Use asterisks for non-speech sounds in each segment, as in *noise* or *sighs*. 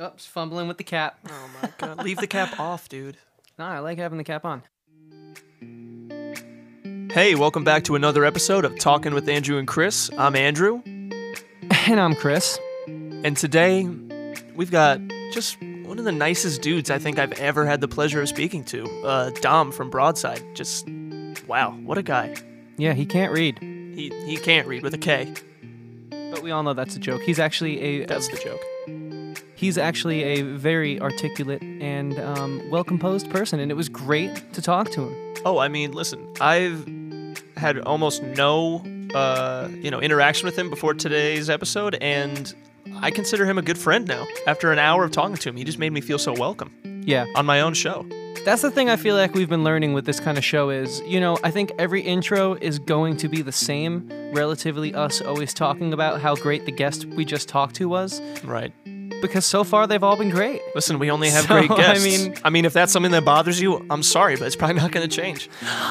Oops, fumbling with the cap. Oh my god. Leave the cap off, dude. *laughs* No, I like having the cap on. Hey, welcome back to another episode of Talking with Andrew and Chris. I'm Andrew, And I'm Chris. and today we've got just one of the nicest dudes I think I've ever had the pleasure of speaking to. Uh, Dom from Broadside. Just wow, what a guy. Yeah, he can't read, He he can't read with a K. but we all know that's a joke. He's actually a That's the joke. He's actually a very articulate and um, well composed person, and it was great to talk to him. Oh, I mean, listen, I've had almost no, uh, you know, interaction with him before today's episode, and I consider him a good friend now. After an hour of talking to him, he just made me feel so welcome Yeah, on my own show. that's the thing I feel like we've been learning with this kind of show is, you know, I think every intro is going to be the same, relatively us always talking about how great the guest we just talked to was, Right. Because so far they've all been great. Listen, we only have So, great I mean- I mean, if that's something that bothers you, I'm sorry, but it's probably not going to change.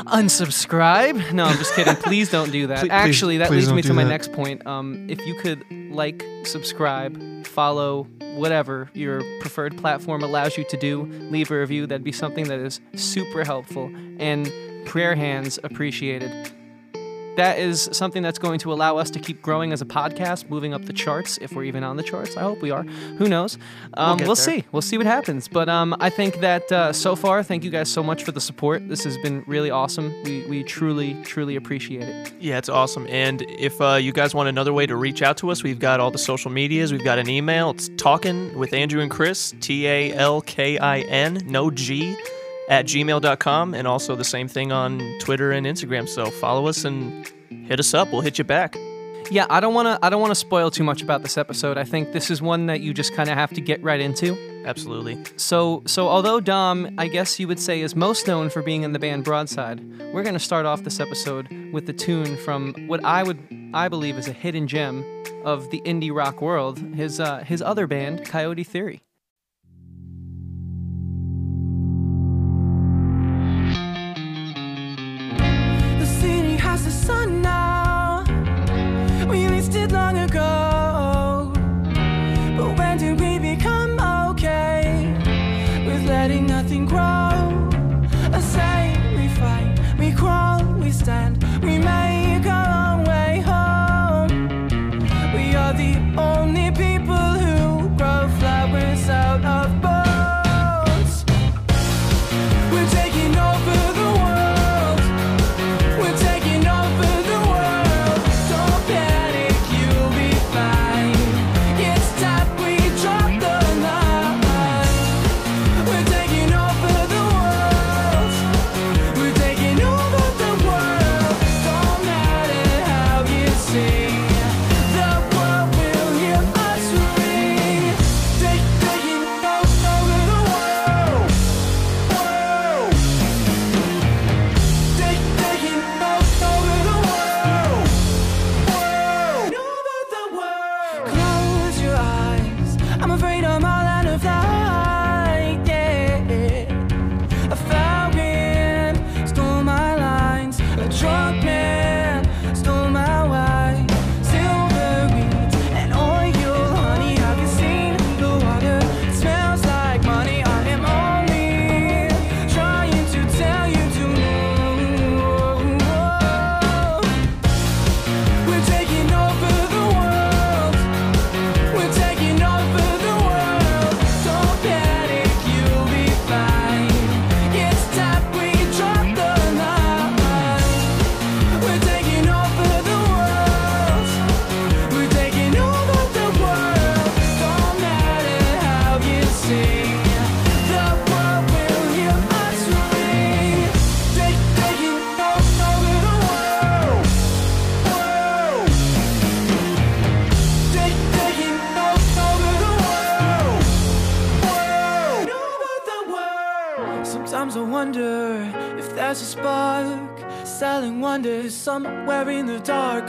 unsubscribe. No, I'm just kidding. Please don't do that. *laughs* Please- Actually, that leads me to my that. next point. Um, if you could like, subscribe, follow, whatever your preferred platform allows you to do, leave a review. That'd be something that is super helpful and prayer hands appreciated. That is something that's going to allow us to keep growing as a podcast, moving up the charts, if we're even on the charts. I hope we are. Who knows? Um, get we'll see. We'll see what happens. But um, I think that uh, so far, thank you guys so much for the support. This has been really awesome. We, we truly, truly appreciate it. Yeah, it's awesome. And if uh, you guys want another way to reach out to us, we've got all the social medias. We've got an email. It's talking with Andrew and Chris, T A L K I N, no G, at gmail.com. And also the same thing on Twitter and Instagram. So follow us and hit us up. We'll hit you back. Yeah, I don't want to. I don't want to spoil too much about this episode. I think this is one that you just kind of have to get right into. Absolutely. So, so although Dom, I guess you would say, is most known for being in the band Broadside, we're going to start off this episode with the tune from what I would, I believe, is a hidden gem of the indie rock world. His, uh, his other band, Coyote Theory.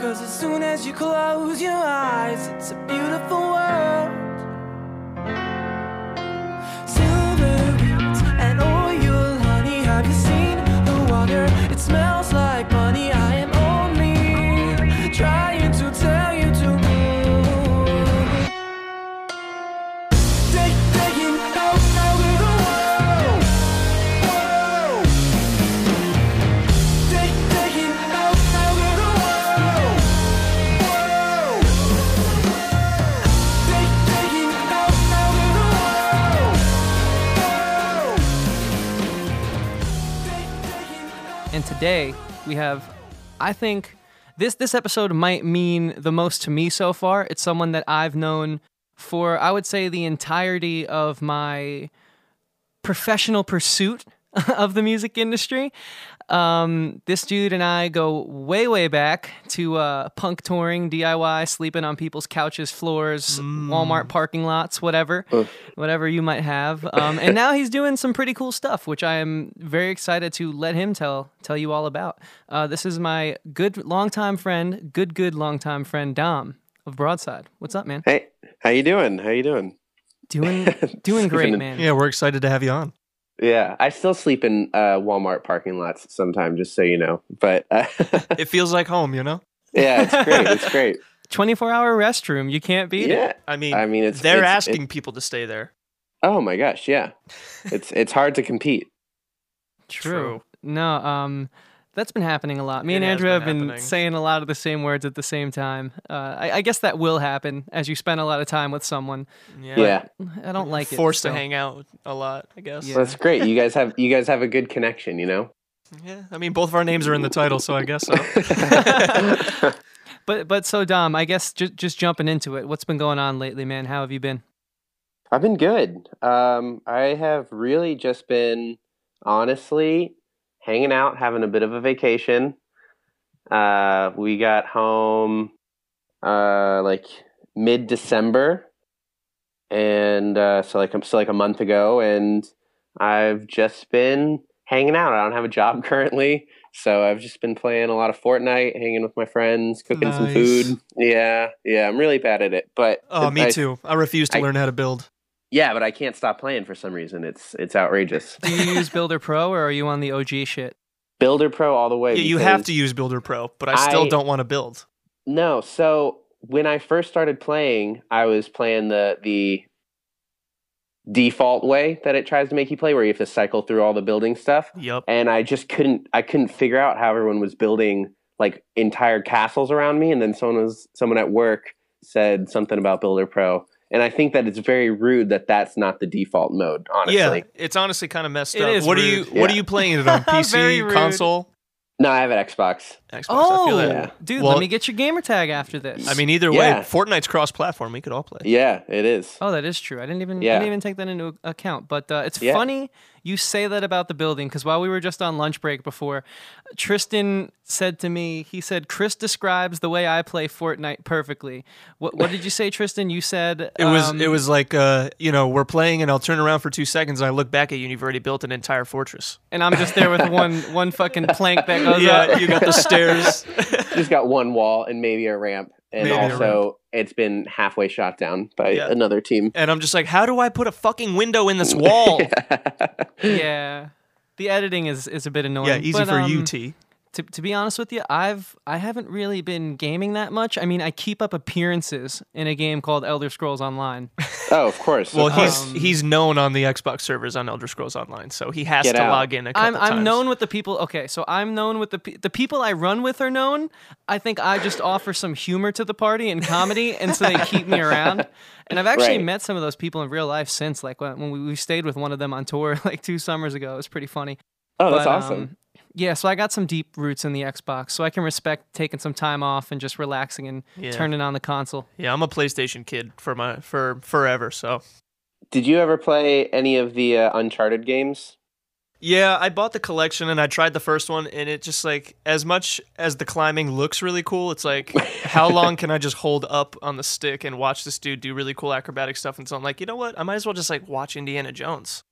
Cause as soon as you close your eyes, we have, I think, this this episode might mean the most to me so far. It's someone that I've known for I would say the entirety of my professional pursuit *laughs* of the music industry. Um, this dude and I go way, way back to uh, punk touring, DIY, sleeping on people's couches, floors, Walmart parking lots, whatever, whatever you might have. Um, and now he's doing some pretty cool stuff, which I am very excited to let him tell tell you all about. Uh, this is my good longtime friend, good, good longtime friend, Dom of Broadside. What's up, man? Hey, how you doing? How you doing? Doing *laughs* doing great, man. Yeah, we're excited to have you on. Yeah, I still sleep in uh, Walmart parking lots sometimes, just so you know. But uh, *laughs* It feels like home, you know? yeah, it's great. It's *laughs* great. 24 hour restroom. You can't beat it. Yeah. I mean, I mean, it's they're it's- asking it- people to stay there. oh my gosh, yeah. It's it's hard to compete. True. True. No, um, that's been happening a lot. Me It and has Andrew been have been happening. saying a lot of the same words at the same time. Uh, I, I guess that will happen as you spend a lot of time with someone. Yeah. Yeah, I don't like it. Forced to so- hang out a lot, I guess. Yeah. that's great. You guys have you guys have a good connection, you know. Yeah, I mean, both of our names are in the title, so I guess so. *laughs* But but so Dom, I guess just just jumping into it. What's been going on lately, man? How have you been? I've been good. Um, I have really just been honestly hanging out, having a bit of a vacation. Uh, we got home uh, like mid December, and uh, so like so like a month ago, and I've just been hanging out. I don't have a job *laughs* currently, so I've just been playing a lot of Fortnite, hanging with my friends, cooking some food. Yeah, yeah, I'm really bad at it, but Oh, me I- too. I refuse to I- learn how to build. Yeah, but I can't stop playing for some reason. It's it's outrageous. Do you use Builder Pro or are you on the OG shit? Builder Pro all the way. Yeah, you have to use Builder Pro, but I still I- don't want to build. No, so when I first started playing, I was playing the the default way that it tries to make you play, where you have to cycle through all the building stuff, Yep. and I just couldn't I couldn't figure out how everyone was building like entire castles around me, and then someone was someone at work said something about Builder Pro. And I think that it's very rude that that's not the default mode. Honestly, Yeah, it's honestly kind of messed It up. is what are rude. you What are you playing it *laughs* on? Very PC, rude. console, no, I have an Xbox. Xbox? Oh, I feel that. Yeah. dude, Well- let me get your gamer tag after this. I mean, either Yeah. way, Fortnite's cross-platform. We could all play. Yeah, it is. Oh, that is true. I didn't even I didn't even take that into account. But uh, it's Yeah. funny you say that about the building because while we were just on lunch break before, Tristan said to me, he said, "Chris describes the way I play Fortnite perfectly." What What did you say, Tristan? You said It was um, it was like uh, you know we're playing and I'll turn around for two seconds and I look back at you and you've already built an entire fortress. and I'm just there with one *laughs* one fucking plank that goes yeah, up. you got the stairs. *laughs* just got one wall and maybe a ramp, and Maybe also it's been halfway shot down by Yeah. another team. and I'm just like, how do I put a fucking window in this *laughs* wall? yeah. The editing is, is a bit annoying. yeah, easy but, for um, you, T. to, to be honest with you, I've I haven't really been gaming that much. I mean, I keep up appearances in a game called Elder Scrolls Online. *laughs* oh, of course. Well, of he's. Um, he's known on the Xbox servers on Elder Scrolls Online, so he has to out. log in a couple I'm I'm times. known with the people. Okay, so I'm known with the pe- the people I run with are known. I think I just offer some humor to the party and comedy, and so they keep me around. *laughs* And I've actually Right. met some of those people in real life since, like when, when we, we stayed with one of them on tour *laughs* like two summers ago. It was pretty funny. oh, that's But, awesome. um, yeah, so I got some deep roots in the Xbox, so I can respect taking some time off and just relaxing and Yeah. turning on the console. Yeah, I'm a PlayStation kid for my for forever. So Did you ever play any of the uh, Uncharted games? yeah, I bought the collection and I tried the first one, and it just like as much as the climbing looks really cool, it's like *laughs* how long can I just hold up on the stick and watch this dude do really cool acrobatic stuff? And so I'm like, you know what? I might as well just like watch Indiana Jones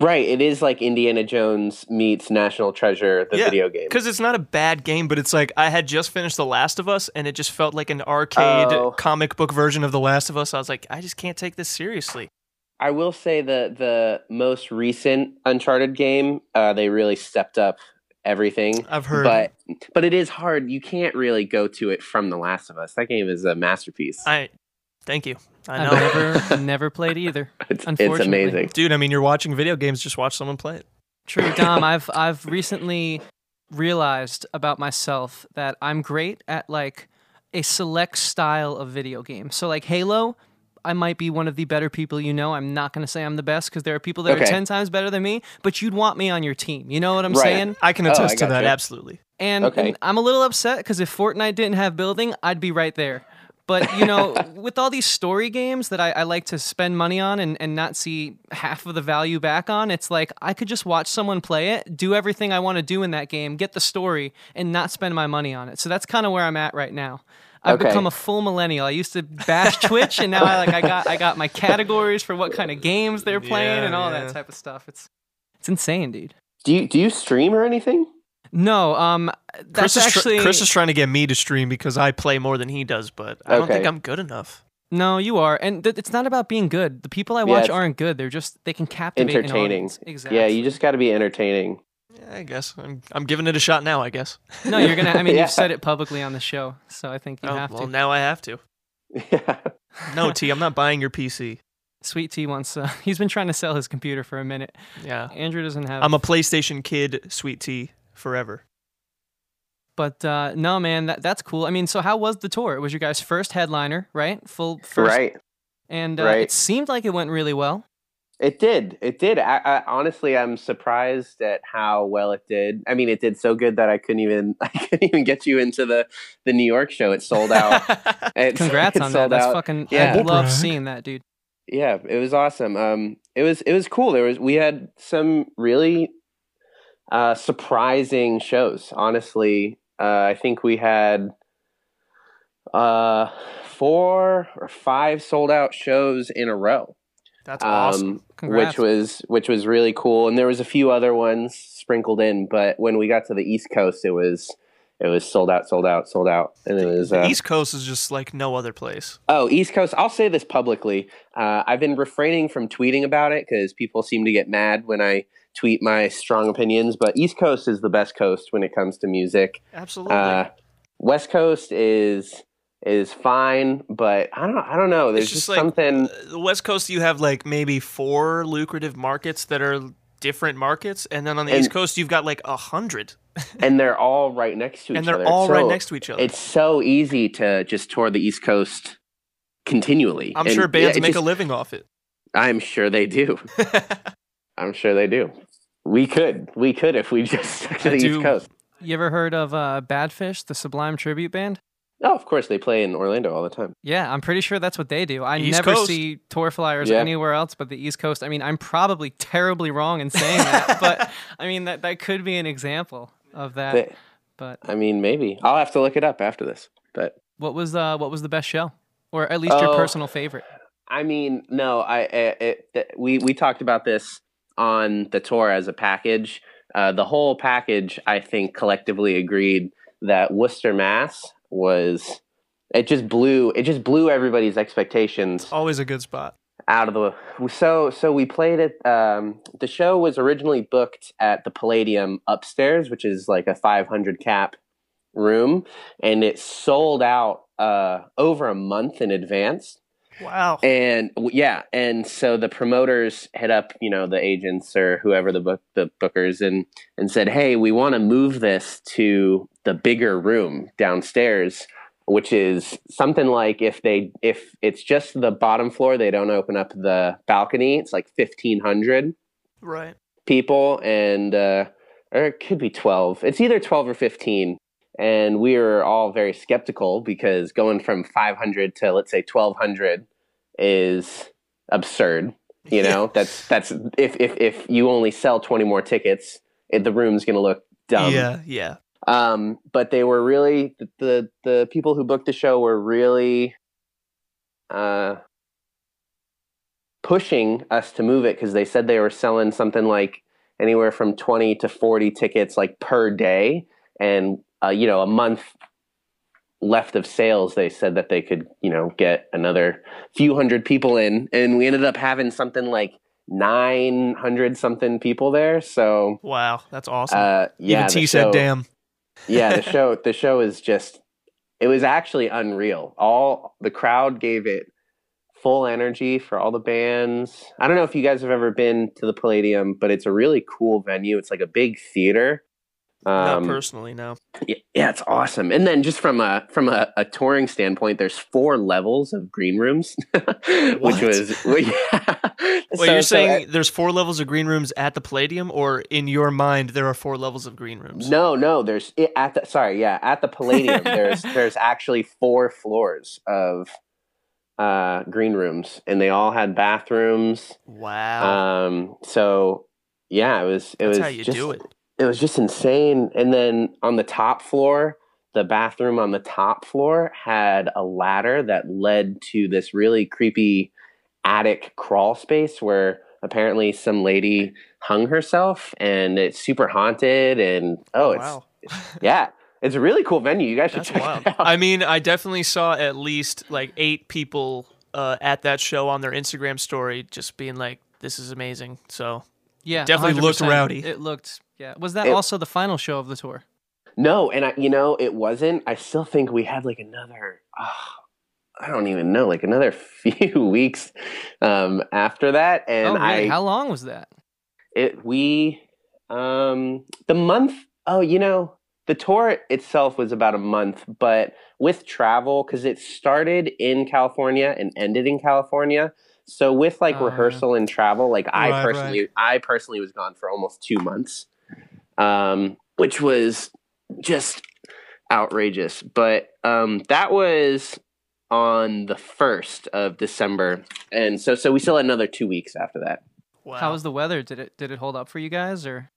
Right, it is like Indiana Jones meets National Treasure, the Yeah, video game. because it's not a bad game, but it's like I had just finished The Last of Us, and it just felt like an arcade Oh. comic book version of The Last of Us. I was like, I just can't take this seriously. I will say the the most recent Uncharted game, uh, they really stepped up everything. I've heard, But but it is hard. You can't really go to it from The Last of Us. That game is a masterpiece. I thank you. I know. I've never *laughs* never played either. *laughs* it's, it's amazing. Dude, I mean, you're watching video games, just watch someone play it. True, *laughs* Dom. I've I've recently realized about myself that I'm great at like a select style of video game. So like Halo, I might be one of the better people you know. I'm not going to say I'm the best because there are people that are 10 times better than me, but you'd want me on your team. You know what I'm Right. saying? I can Oh, I attest to that. gotcha. Absolutely. And, Okay. and I'm a little upset because if Fortnite didn't have building, I'd be right there. But you know, *laughs* with all these story games that I, I like to spend money on and, and not see half of the value back on, it's like I could just watch someone play it, do everything I want to do in that game, get the story, and not spend my money on it. So that's kind of where I'm at right now. I've Okay. become a full millennial. I used to bash Twitch, and now I like I got I got my categories for what kind of games they're playing Yeah, and all yeah. that type of stuff. It's it's insane, dude. Do you do you stream or anything? No, um, Chris that's is, tr- Chris is trying to get me to stream because I play more than he does, but I don't think I'm good enough. No, you are, and th- it's not about being good. The people I watch it's aren't good. They're just they can captivate an Entertaining. audience. Exactly. Yeah, you just got to be entertaining. Yeah, I guess I'm, I'm giving it a shot now. I guess. no, you're gonna. I *laughs* mean, Yeah. you've said it publicly on the show, so I think you Oh, have well, to. Well, now I have to. Yeah. No, *laughs* T, I'm not buying your PC. Sweet Tea wants. Uh, *laughs* he's been trying to sell his computer for a minute. Yeah, Andrew doesn't have. I'm a PlayStation kid. Sweet T forever. but uh, no, man, that that's cool. I mean, so how was the tour? It was your guys' first headliner, right? Full first, Right. And uh, right. it seemed like it went really well. It did. It did. I, I, honestly, I'm surprised at how well it did. I mean, it did so good that I couldn't even *laughs* I couldn't even get you into the the New York show. It sold out. *laughs* It- Congrats it on that. sold That's fucking. Yeah. I love Brag. seeing that, dude. yeah it was awesome um it was it was cool there was we had some really uh surprising shows honestly uh i think we had uh four or five sold out shows in a row That's awesome. um Congrats. which was which was really cool and there was a few other ones sprinkled in but when we got to the east coast it was it was sold out sold out sold out and it was The uh, East Coast is just like no other place. Oh, East Coast. I'll say this publicly. Uh, I've been refraining from tweeting about it because people seem to get mad when I tweet my strong opinions. But East Coast is the best coast when it comes to music. Absolutely. Uh, West Coast is is fine, but I don't. I don't know. There's it's just, just like something. uh, the West Coast. You have like maybe four lucrative markets that are different markets, and then on the And- East Coast you've got like a hundred, *laughs* and they're all right next to each other. and they're other. all right So next to each other. It's so easy to just tour the East Coast continually. I'm And, sure bands it make a living off it. I'm sure they do. *laughs* I'm sure they do. We could. We could if we *laughs* just stuck to I the do- East Coast. You ever heard of uh, Badfish, the Sublime tribute band? Oh, of course they play in Orlando all the time. Yeah, I'm pretty sure that's what they do. I East never Coast. see tour flyers Yeah. anywhere else but the East Coast. I mean, I'm probably terribly wrong in saying that, *laughs* but I mean that that could be an example of that. They- But I mean, maybe I'll have to look it up after this. But what was uh what was the best show, or at least your Oh. personal favorite? I mean, no, I it, it, we we talked about this on the tour as a package. Uh, the whole package, I think, collectively agreed that Worcester, Mass, was it just blew it just blew everybody's expectations Always a good spot. out of the so so we played it um the show was originally booked at the palladium upstairs which is like a 500 cap room and it sold out uh over a month in advance Wow. and yeah and so the promoters hit up you know the agents or whoever the book the bookers and and said hey we want to move this to the bigger room downstairs which is something like if they if it's just the bottom floor they don't open up the balcony it's like 1500 Right. people and uh or it could be 12 it's either 12 or 15 and we were all very skeptical because going from 500 to let's say 1200 is absurd you know that's that's if if if you only sell 20 more tickets it, the room's going to look dumb yeah. Yeah. um, but they were really the, the the people who booked the show were really uh, pushing us to move it because they said they were selling something like anywhere from twenty to forty tickets like per day, and uh, you know a month left of sales. They said that they could you know get another few hundred people in, and we ended up having something like nine hundred something people there. So Wow. That's awesome. uh, yeah, Even the T said, show- "Damn." yeah the *laughs* show the show is just it was actually unreal all the crowd gave it full energy for all the bands i don't know if you guys have ever been to the palladium but it's a really cool venue it's like a big theater Not Um, personally, no. yeah, yeah, it's awesome. And then just from a from a, a touring standpoint, there's four levels of green rooms, *laughs* which was well, yeah. *laughs* Wait, So- you're so, saying uh, there's four levels of green rooms at the Palladium, or in your mind there are four levels of green rooms? no, no. There's at the sorry, yeah, at the Palladium. there's *laughs* there's actually four floors of uh, green rooms, and they all had bathrooms. Wow, Um, so yeah, it was it that's was how you just, do it. It was just insane. And then on the top floor, the bathroom on the top floor had a ladder that led to this really creepy attic crawl space where apparently some lady hung herself and it's super haunted and oh it's wow, *laughs* yeah it's a really cool venue you guys should that's check wild. it out I mean, I definitely saw at least like eight people uh, at that show on their Instagram story, just being like, "This is amazing." So Yeah, Definitely looked 100%. rowdy. It looked. Yeah. Was that It- also the final show of the tour? no and I, you know it wasn't i still think we had like another oh, i don't even know like another *laughs* few weeks um after that and oh, really? i How long was that? it we um the month oh you know the tour itself was about a month but with travel because it started in california and ended in california so with like yeah. rehearsal and travel like i Right, personally i personally was gone for almost two months um which was just outrageous but um that was on the first of december and so so we still had another two weeks after that wow, How was the weather? Did it did it hold up for you guys or?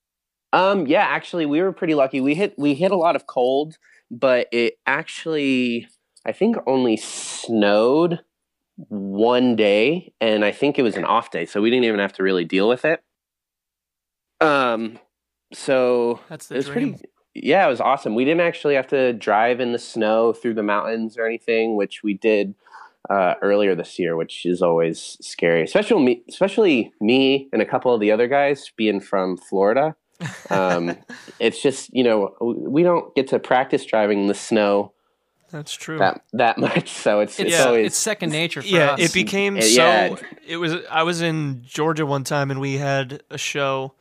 Um, yeah, actually, we were pretty lucky. We hit we hit a lot of cold, but it actually, I think, only snowed one day, and I think it was an off day, so we didn't even have to really deal with it. Um, so that's it the was dream. pretty. Yeah, it was awesome. We didn't actually have to drive in the snow through the mountains or anything, which we did uh, earlier this year, which is always scary, especially me, especially me and a couple of the other guys being from Florida. Um, *laughs* it's just you know we don't get to practice driving in the snow That's true. that that much, so it's it's, It's, Yeah. always it's second nature for yeah, us. it became Uh, so. yeah. It was. I was in Georgia one time, and we had a show,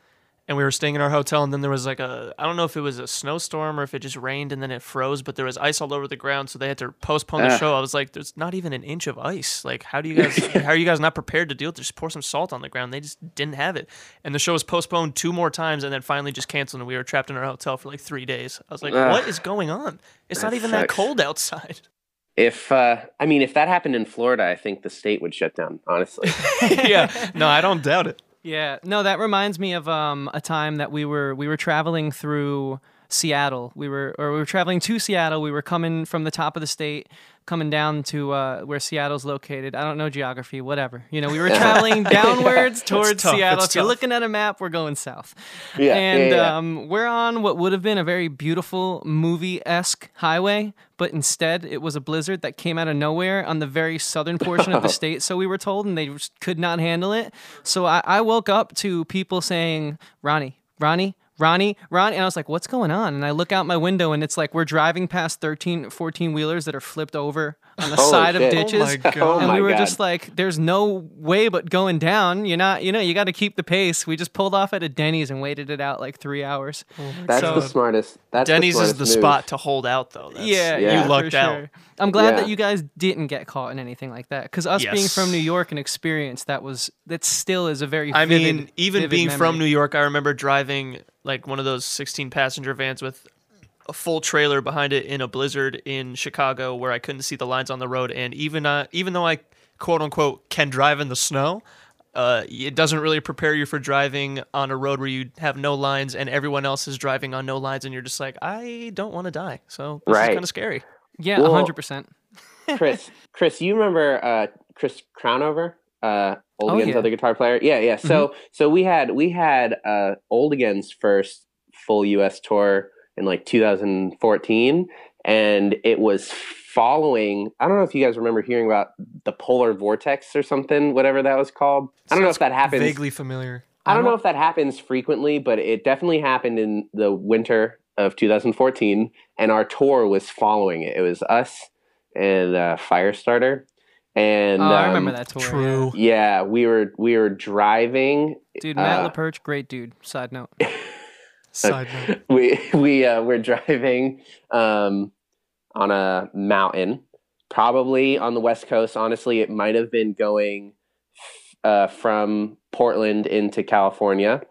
and we were staying in our hotel, and then there was like a. I don't know if it was a snowstorm or if it just rained and then it froze, but there was ice all over the ground, so they had to postpone the Ugh. show. I was like, "There's not even an inch of ice. Like, how do you guys? *laughs* how are you guys not prepared to deal? with this? Just pour some salt on the ground. They just didn't have it, and the show was postponed two more times, and then finally just canceled, and we were trapped in our hotel for like three days. I was like, Ugh. "What is going on? It's not even that cold outside." *laughs* if uh, I mean if that happened in Florida, I think the state would shut down. Honestly, *laughs* yeah, no, I don't doubt it. Yeah, no, that reminds me of um, a time that we were we were traveling through Seattle. We were or we were traveling to Seattle. We were coming from the top of the state, coming down to uh, where Seattle's located. I don't know geography, whatever. You know, we were *laughs* traveling *laughs* downwards towards tough, Seattle. If you're looking at a map, we're going south. yeah, and yeah, yeah. Um, we're on what would have been a very beautiful movie esque highway, but instead it was a blizzard that came out of nowhere on the very southern portion of the *laughs* state. So we were told, and they could not handle it. So I, I woke up to people saying, Ronnie, Ronnie, Ronnie, Ronnie. And I was like, what's going on? And I look out my window and it's like we're driving past 13, 14 wheelers that are flipped over on the Holy side shit. of ditches. Oh my oh God. Oh and we were God. just like, there's no way but going down. You're not, you know, you got to keep the pace. We just pulled off at a Denny's and waited it out like three hours. that's so- the smartest. That's Denny's the is the move. spot to hold out, though. That's, yeah, yeah. you for lucked out. I'm glad Yeah. that you guys didn't get caught in anything like that. Because us being from New York and experience, that was that still is a very. I vivid, mean, even vivid being from New. York, I remember driving like one of those 16 passenger vans with a full trailer behind it in a blizzard in Chicago where I couldn't see the lines on the road. And even uh, even though I quote unquote can drive in the snow, uh, it doesn't really prepare you for driving on a road where you have no lines and everyone else is driving on no lines, and you're just like, I don't want to die. So this is Right. kind of scary. Yeah, Well- hundred percent. *laughs* Chris, Chris, you remember uh, Chris Crownover, uh, Old Oh, Again's yeah. other guitar player? Yeah, yeah. So, so we had we had uh, Old Again's first full U.S. tour in like 2014, and it was following. I don't know if you guys remember hearing about the polar vortex or something, whatever that was called. I don't know if that happens. Vaguely familiar. I don't know if that happens frequently, but it definitely happened in the winter of 2014, and our tour was following it. It was us and uh, Firestarter, and Oh, I remember um, that tour. True. Yeah, we were we were driving. dude. Matt uh, LaPerche, great dude. Side note. *laughs* Side note. *laughs* we we uh, were driving um, on a mountain, probably on the west coast. Honestly, it might have been going uh, from Portland into California,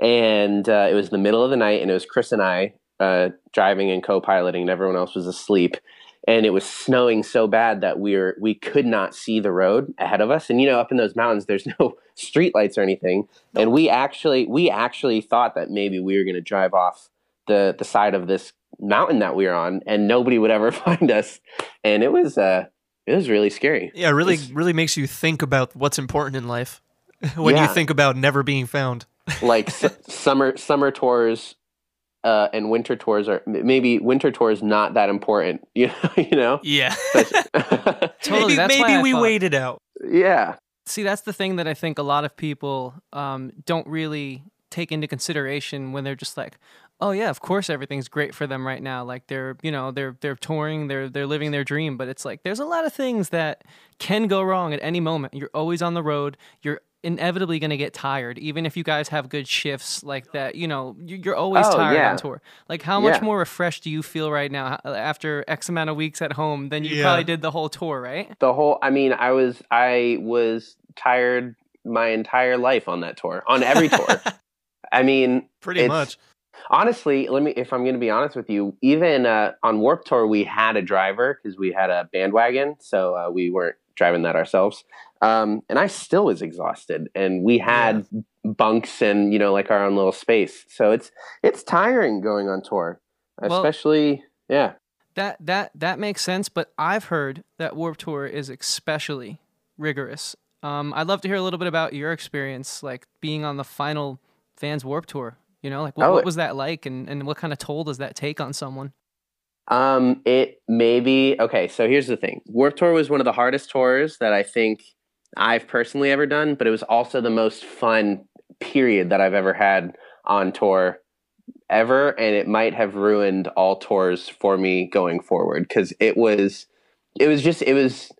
and uh, it was the middle of the night, and it was Chris and I uh, driving and co-piloting, and everyone else was asleep. And it was snowing so bad that we were we could not see the road ahead of us. And you know, up in those mountains, there's *laughs* no street lights or anything. And we actually we actually thought that maybe we were going to drive off the the side of this mountain that we were on, and nobody would ever *laughs* find us. And it was uh it was really scary. Yeah, it really It's- really makes you think about what's important in life *laughs* when you think about never being found. like s- summer summer tours uh, and winter tours are maybe winter tours not that important. *laughs* You know, you know. Yeah. *laughs* *laughs* Totally, maybe that's maybe I we thought- waited out. yeah. See, that's the thing that I think a lot of people um, don't really take into consideration when they're just like, "Oh yeah, of course everything's great for them right now." Like they're, you know, they're they're touring, they're they're living their dream. But it's like there's a lot of things that can go wrong at any moment. You're always on the road. You're inevitably going to get tired, even if you guys have good shifts like that. You know, you- you're always Oh, tired yeah. on tour. Like how much Yeah. more refreshed do you feel right now after X amount of weeks at home than you Yeah. probably did the whole tour, right? The whole. I mean, I was I was tired my entire life on that tour, on every tour. *laughs* I mean, Pretty It's- much. honestly, let me if I'm going to be honest with you, even uh, on Warped Tour we had a driver because we had a bandwagon, so uh, we weren't driving that ourselves. Um, and I still was exhausted, and we had bunks and you know like our own little space. So it's it's tiring going on tour, Well- especially yeah. That that that makes sense, but I've heard that Warped Tour is especially rigorous. Um, I'd love to hear a little bit about your experience, like being on the final Vans Warped Tour. You know, like what, Oh, what was that like, and, and what kind of toll does that take on someone? Um, it maybe okay. So here's the thing: Warped Tour was one of the hardest tours that I think I've personally ever done, but it was also the most fun period that I've ever had on tour ever, and it might have ruined all tours for me going forward because it was, it was just, it was,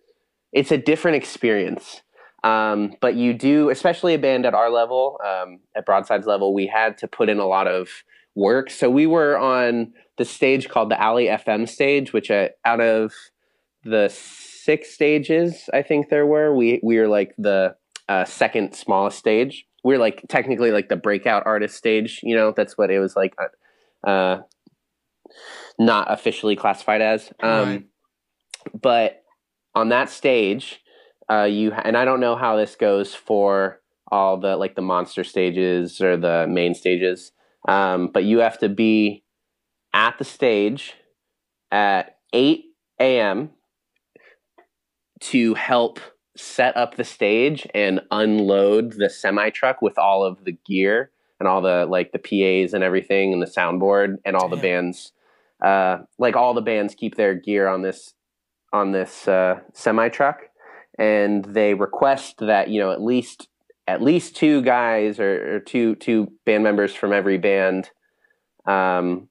it's a different experience. Um, but you do, especially a band at our level, um, at Broadside's level, we had to put in a lot of work. So we were on the stage called the Alley FM stage, which uh, out of the six stages I think there were, we we were like the uh, second smallest stage. We are like technically like the breakout artist stage. You know, that's what it was like. Uh, uh, not officially classified as. Um, Right. But on that stage, uh, you and I don't know how this goes for all the like the monster stages or the main stages. Um, but you have to be at the stage at 8 a.m. to help set up the stage and unload the semi truck with all of the gear and all the like the PAs and everything and the soundboard and all the bands. Uh, like all the bands keep their gear on this on this uh, semi truck, and they request that you know at least at least two guys or, or two two band members from every band um,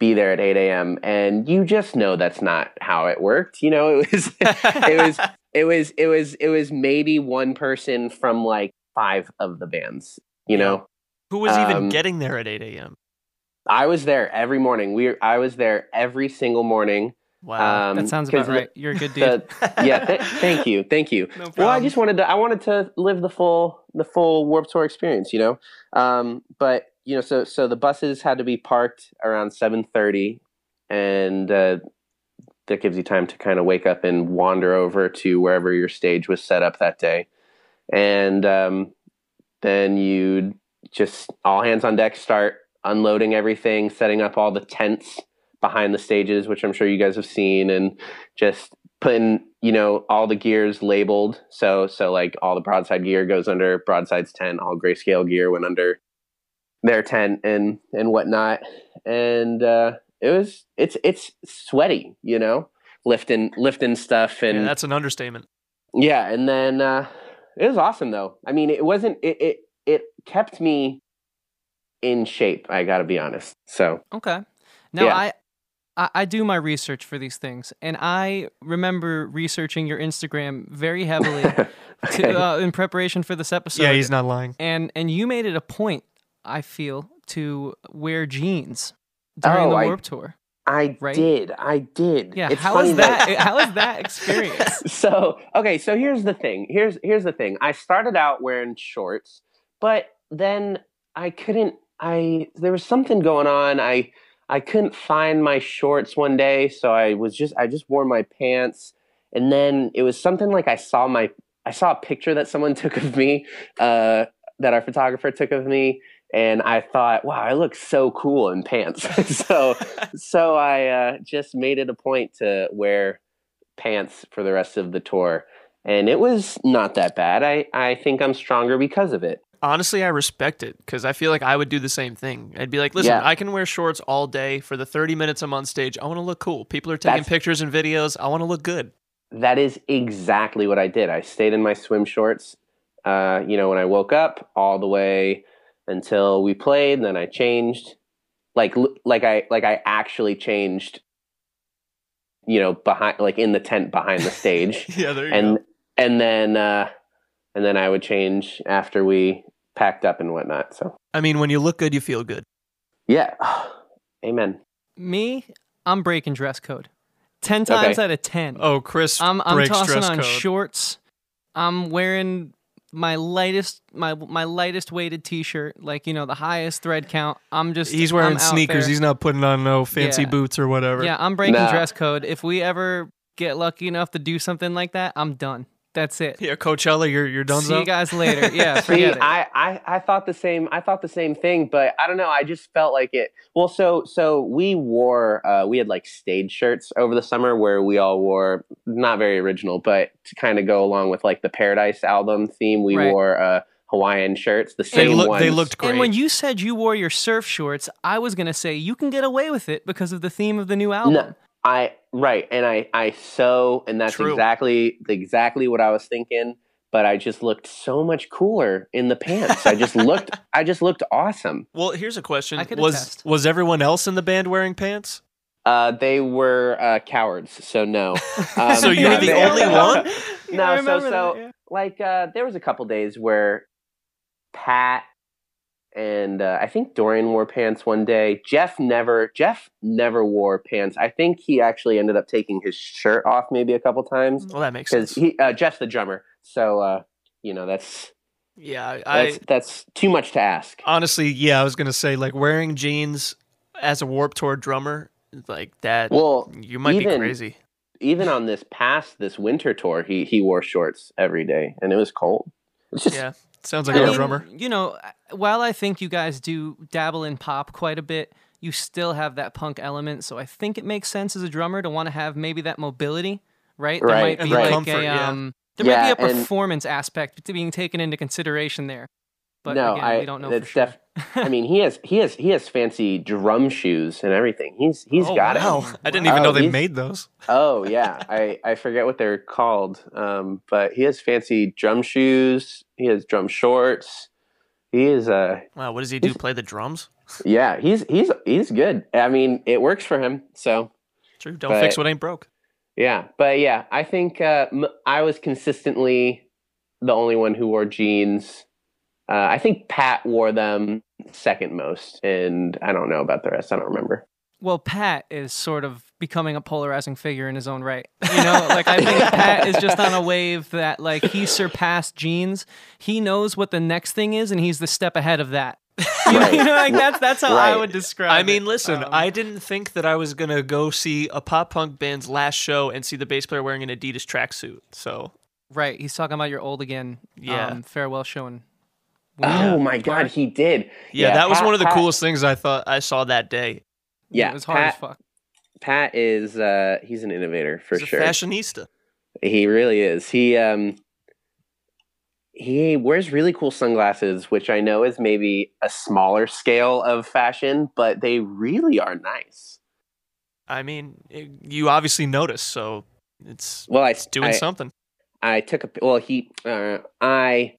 be there at 8 a.m. And you just know that's not how it worked. You know, *laughs* it was it was *laughs* it was it was it was maybe one person from like five of the bands. You know, Who was even Um, getting there at 8 a.m.? I was there every morning. We I was there every single morning. Wow. Um, that sounds about right. You're a good dude. the- *laughs* yeah, th- thank you, thank you. No Well, I just wanted to I wanted to live the full the full Warped Tour experience, you know. Um, but you know, so so the buses had to be parked around seven thirty, and uh, that gives you time to kind of wake up and wander over to wherever your stage was set up that day, and um, then you'd just all hands on deck start unloading everything, setting up all the tents behind the stages, which I'm sure you guys have seen, and just putting you know all the gears labeled. So so like all the broadside gear goes under broadside's tent all grayscale gear went under their tent and and whatnot and uh it was it's it's sweaty you know lifting lifting stuff and yeah, that's an understatement. yeah, and then uh, it was awesome though. I mean, it wasn't it it it kept me in shape. I got to be honest. So Okay. Now Yeah. I, I I do my research for these things, and I remember researching your Instagram very heavily *laughs* okay. to, uh, in preparation for this episode. yeah, he's not lying. and and you made it a point, I feel, to wear jeans during Oh, the I- Warped Tour. I Right? did. I did. Yeah, It's how funny was that? *laughs* how was that experience? *laughs* so okay so here's the thing here's here's the thing i started out wearing shorts but then i couldn't i there was something going on i i couldn't find my shorts one day so i was just i just wore my pants and then it was something like i saw my i saw a picture that someone *laughs* took of me uh that our photographer took of me and i thought wow i look so cool in pants *laughs* so *laughs* so i uh, just made it a point to wear pants for the rest of the tour and it was not that bad i i think i'm stronger because of it Honestly, I respect it because I feel like I would do the same thing. I'd be like, listen, Yeah. I can wear shorts all day for the 30 minutes I'm on stage. I want to look cool. People are taking That's- pictures and videos. I want to look good. that is exactly what i did i stayed in my swim shorts uh, you know when i woke up all the way until we played and then i changed like like i like i actually changed you know behind like in the tent behind the stage *laughs* Yeah, there you and and then uh and then i would change after we packed up and whatnot so I mean, when you look good, you feel good. yeah *sighs* amen Me, I'm breaking dress code. Ten times Okay. out of ten. Oh, Chris I'm I'm breaks tossing dress on code. shorts. I'm wearing my lightest my my lightest weighted t-shirt, like you know the highest thread count. I'm just He's wearing I'm sneakers. there. He's not putting on no fancy Yeah. boots or whatever. Yeah, I'm breaking Nah. dress code. If we ever get lucky enough to do something like that, I'm done. That's it. Yeah, Coachella, you're you're done. See you guys later. *laughs* Yeah, See, forget it. I, I, I thought the same. I thought the same thing, but I don't know. I just felt like it. Well, so so we wore uh, we had like stage shirts over the summer where we all wore not very original, but to kind of go along with like the Paradise album theme, we Right. wore uh, Hawaiian shirts. The They same look. They looked great. And when you said you wore your surf shorts, I was gonna say you can get away with it because of the theme of the new album. No, I right, and I I so and that's True. exactly exactly what I was thinking. But I just looked so much cooler in the pants. I just *laughs* looked I just looked awesome. well, here's a question: I Was attest. was everyone else in the band wearing pants? Uh, they were uh, cowards, so no. *laughs* Um, So you were the they- only one? *laughs* No, so so that, yeah. like uh, there was a couple days where Pat and uh, I think Dorian wore pants one day. Jeff never. Jeff never wore pants. I think he actually ended up taking his shirt off maybe a couple times Well, that makes sense. he uh, Jeff's the drummer. So uh, you know that's yeah, I that's that's too much to ask. honestly, yeah, I was gonna say like wearing jeans as a Warped Tour drummer, like that. Well, you might be even- crazy. even on this past this winter tour, he he wore shorts every day, and it was cold. It's just Yeah, sounds like I a mean, drummer. You know, while I think you guys do dabble in pop quite a bit, you still have that punk element. So I think it makes sense as a drummer to want to have maybe that mobility, right? There Right, might be the like comfort, a yeah. um, there Yeah, might be a and- performance aspect to being taken into consideration there. But no, again, I we don't know for it's sure. def- I mean, he has he has he has fancy drum shoes and everything. He's he's oh, got wow. it. I didn't even Wow, know they made those. Oh yeah, I I forget what they're called, um, but he has fancy drum shoes. He has drum shorts. He is uh Wow, what does he do? Play the drums? yeah he's he's he's good. I mean, it works for him. So True. Don't But- fix what ain't broke. yeah, but yeah, I think uh, m- I was consistently the only one who wore jeans. Uh, I think Pat wore them second most, and I don't know about the rest. I don't remember. Well, Pat is sort of becoming a polarizing figure in his own right. *laughs* You know, like I think Pat is just on a wave that like he surpassed jeans. He knows what the next thing is, and he's the step ahead of that. *laughs* You Right. know, like that's that's how I would describe. I it. mean, listen, Um, I didn't think that I was gonna go see a pop punk band's last show and see the bass player wearing an Adidas tracksuit. So right. He's talking about your old again. Yeah. um, farewell showing. Oh my God, he did. yeah, that was one of the Pat- coolest things I thought I saw that day. Yeah, it was hard as Pat- fuck. Pat is uh, he's an innovator for He's sure. a fashionista. He really is. He um he wears really cool sunglasses, which I know is maybe a smaller scale of fashion, but they really are nice. I mean, it, you obviously notice, so it's Well, I it's doing I, something. I took a well he uh, I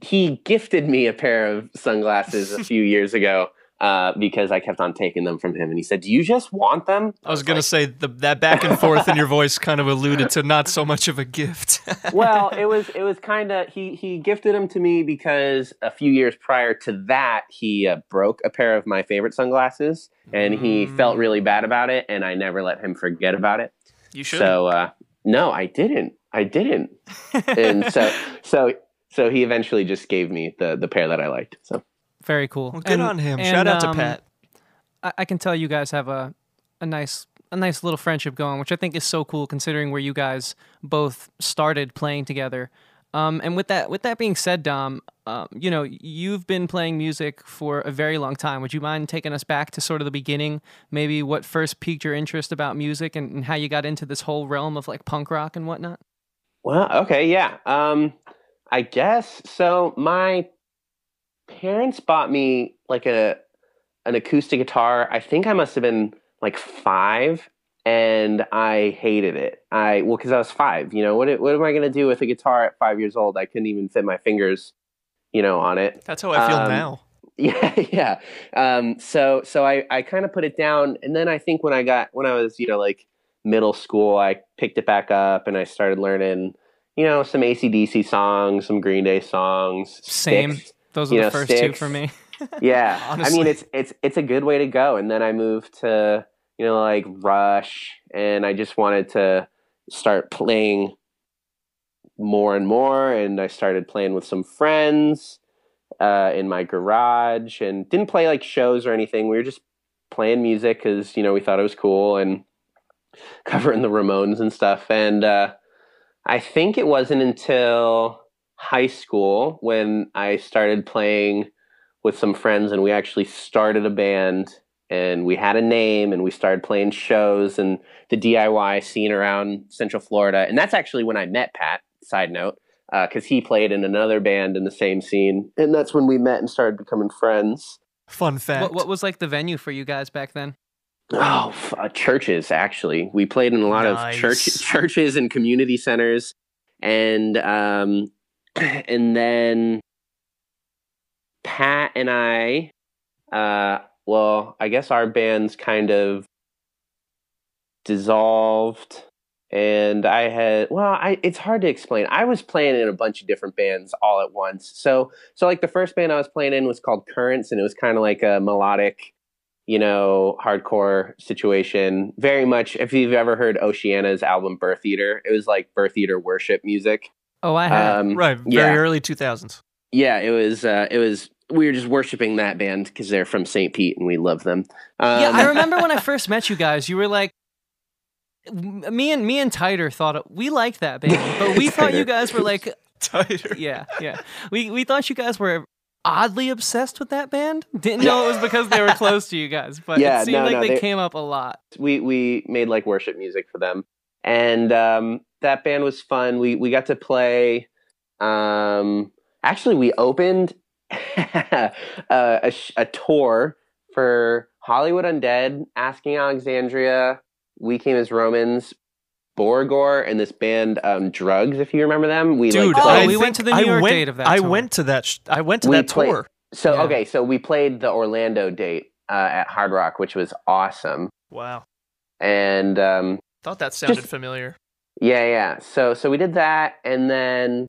he gifted me a pair of sunglasses a *laughs* few years ago. uh, because I kept on taking them from him. And he said, "Do you just want them?" I was gonna say the, that back and forth in your voice kind of alluded to not so much of a gift. *laughs* well, it was it was kind of he he gifted them to me because a few years prior to that he uh, broke a pair of my favorite sunglasses and he felt really bad about it and I never let him forget about it. you should. So uh, no, I didn't. I didn't. and so so so he eventually just gave me the the pair that I liked. So Very cool. well, good And- on him. and, Shout out to um, Pat. I, I can tell you guys have a a nice a nice little friendship going, which I think is so cool considering where you guys both started playing together. Um, and with that with that being said, Dom, um, you know you've been playing music for a very long time. Would you mind taking us back to sort of the beginning? Maybe what first piqued your interest about music and, and how you got into this whole realm of like punk rock and whatnot? Well, okay, yeah. Um, I guess so. My parents bought me like a an acoustic guitar. I think I must have been like five, and I hated it. I well, because I was five. You know what? What am I going to do with a guitar at five years old? I couldn't even fit my fingers, you know, on it. That's how I feel um, now. *laughs* Yeah, yeah. Um, so so I, I kind of put it down, and then I think when I got when I was you know like middle school, I picked it back up and I started learning you know some ACDC songs, some Green Day songs. Same. Styx. Those are the know, first two for me. *laughs* Yeah, I mean it's it's it's a good way to go. And then I moved to you know like Rush, and I just wanted to start playing more and more. And I started playing with some friends uh, in my garage, and didn't play like shows or anything. We were just playing music because you know we thought it was cool and *laughs* covering the Ramones and stuff. And uh, I think it wasn't until high school when I started playing with some friends and we actually started a band and we had a name and we started playing shows and the DIY scene around Central Florida. And that's actually when I met Pat, side note, uh, because he played in another band in the same scene. And that's when we met and started becoming friends. Fun fact. What, what was like the venue for you guys back then? Oh, f- uh, churches actually. We played in a lot Nice. of church *laughs* churches and community centers, and um, *clears throat* and then Pat and I, uh, well, I guess our bands kind of dissolved, and I had well, I it's hard to explain. I was playing in a bunch of different bands all at once. So so like the first band I was playing in was called Currents, and it was kind of like a melodic you know, hardcore situation. Very much, if you've ever heard Oceana's album Birth Eater, it was like Birth Eater worship music. Oh, I have. Um, right, very yeah. early 2000s. Yeah, it was. Uh, it was. We were just worshiping that band because they're from St. Pete and we love them. Um, yeah, I remember when I *laughs* first met you guys. You were like, me and me and Titer thought it, we liked that band, but we *laughs* thought you guys were like, *laughs* Tighter. yeah, yeah. We we thought you guys were oddly obsessed with that band. Didn't know it was because they were close to you guys, but *laughs* Yeah, it seemed no, like no, they, they- came up a lot. we we made like worship music for them, and um, that band was fun. We we got to play. Um, actually, we opened uh, *laughs* a, a tour for Hollywood Undead, Asking Alexandria, We Came as Romans, Borgore, and this band um, Drugs. If you remember them, we Dude, like Oh, we went to the New I York went, date of that I tour. went to that. Sh- I went to We that played- tour. So Yeah. okay, so we played the Orlando date uh, at Hard Rock, which was awesome, Wow, and um, thought that sounded Just- familiar. Yeah, yeah. So so we did that, and then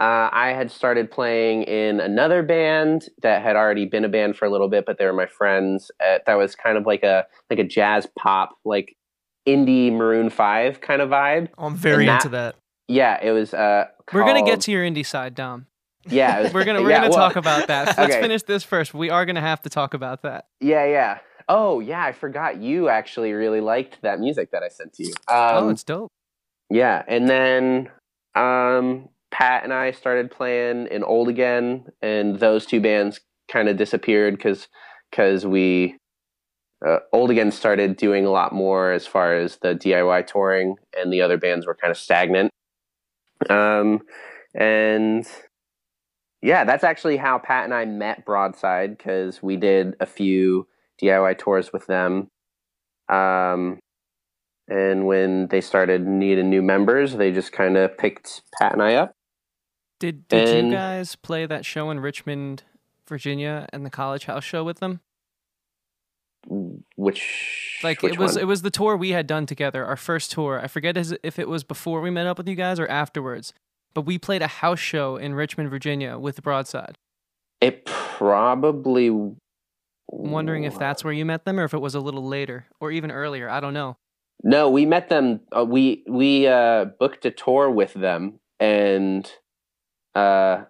uh, I had started playing in another band that had already been a band for a little bit, but they were my friends. Uh, that was kind of like a like a jazz pop, like indie Maroon Five kind of vibe. Oh, I'm very that- into that. Yeah, it was. Uh, We're gonna get to your indie side, Dom. Yeah, *laughs* was- We're gonna we're yeah, gonna well, talk about that. *laughs* Let's okay. finish this first. We are gonna have to talk about that. Yeah, yeah. Oh, yeah. I forgot you actually really liked that music that I sent to you. Um, oh, it's dope. Yeah, and then um, Pat and I started playing in Old Again, and those two bands kind of disappeared because because we uh, Old Again started doing a lot more as far as the DIY touring, and the other bands were kind of stagnant. Um, and yeah, that's actually how Pat and I met Broadside because we did a few DIY tours with them. Um, and when they started needing new members, they just kind of picked Pat and I up. Did did and- you guys play that show in Richmond Virginia and the college house show with them? Which Like which it was one? it was the tour we had done together, our first tour. I forget if it was before we met up with you guys or afterwards. But we played a house show in Richmond, Virginia with the Broadside. It probably. I'm wondering if that's where you met them or if it was a little later or even earlier. I don't know. No, we met them. Uh, we we uh, booked a tour with them, and uh,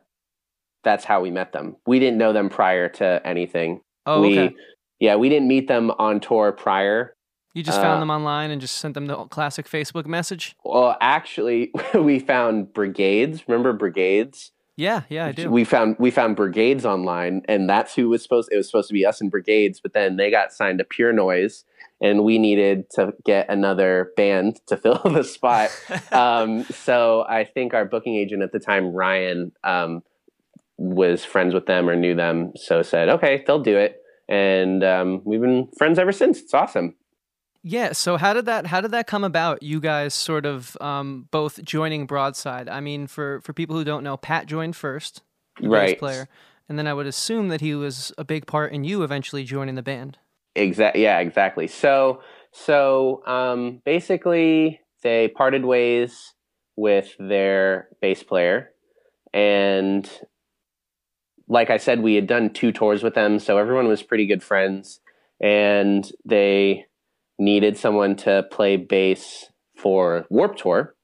that's how we met them. We didn't know them prior to anything. Oh, we, okay. Yeah, we didn't meet them on tour prior. You just found uh, them online and just sent them the classic Facebook message? Well, actually, *laughs* we found Brigades. Remember Brigades? Yeah, yeah, I do. We found we found Brigades online, and that's who was supposed. It was supposed to be us and Brigades, but then they got signed to Pure Noise, and we needed to get another band to *laughs* fill the spot. *laughs* um, so I think our booking agent at the time, Ryan, um, was friends with them or knew them, so said, "Okay, they'll do it." And um, we've been friends ever since. It's awesome. Yeah. So how did that how did that come about? You guys sort of um, both joining Broadside. I mean, for for people who don't know, Pat joined first, the bass Right. player, and then I would assume that he was a big part in you eventually joining the band. Exactly. Yeah, exactly. So, so um, basically, they parted ways with their bass player, and like I said, we had done two tours with them, so everyone was pretty good friends, and they needed someone to play bass for Warped Tour.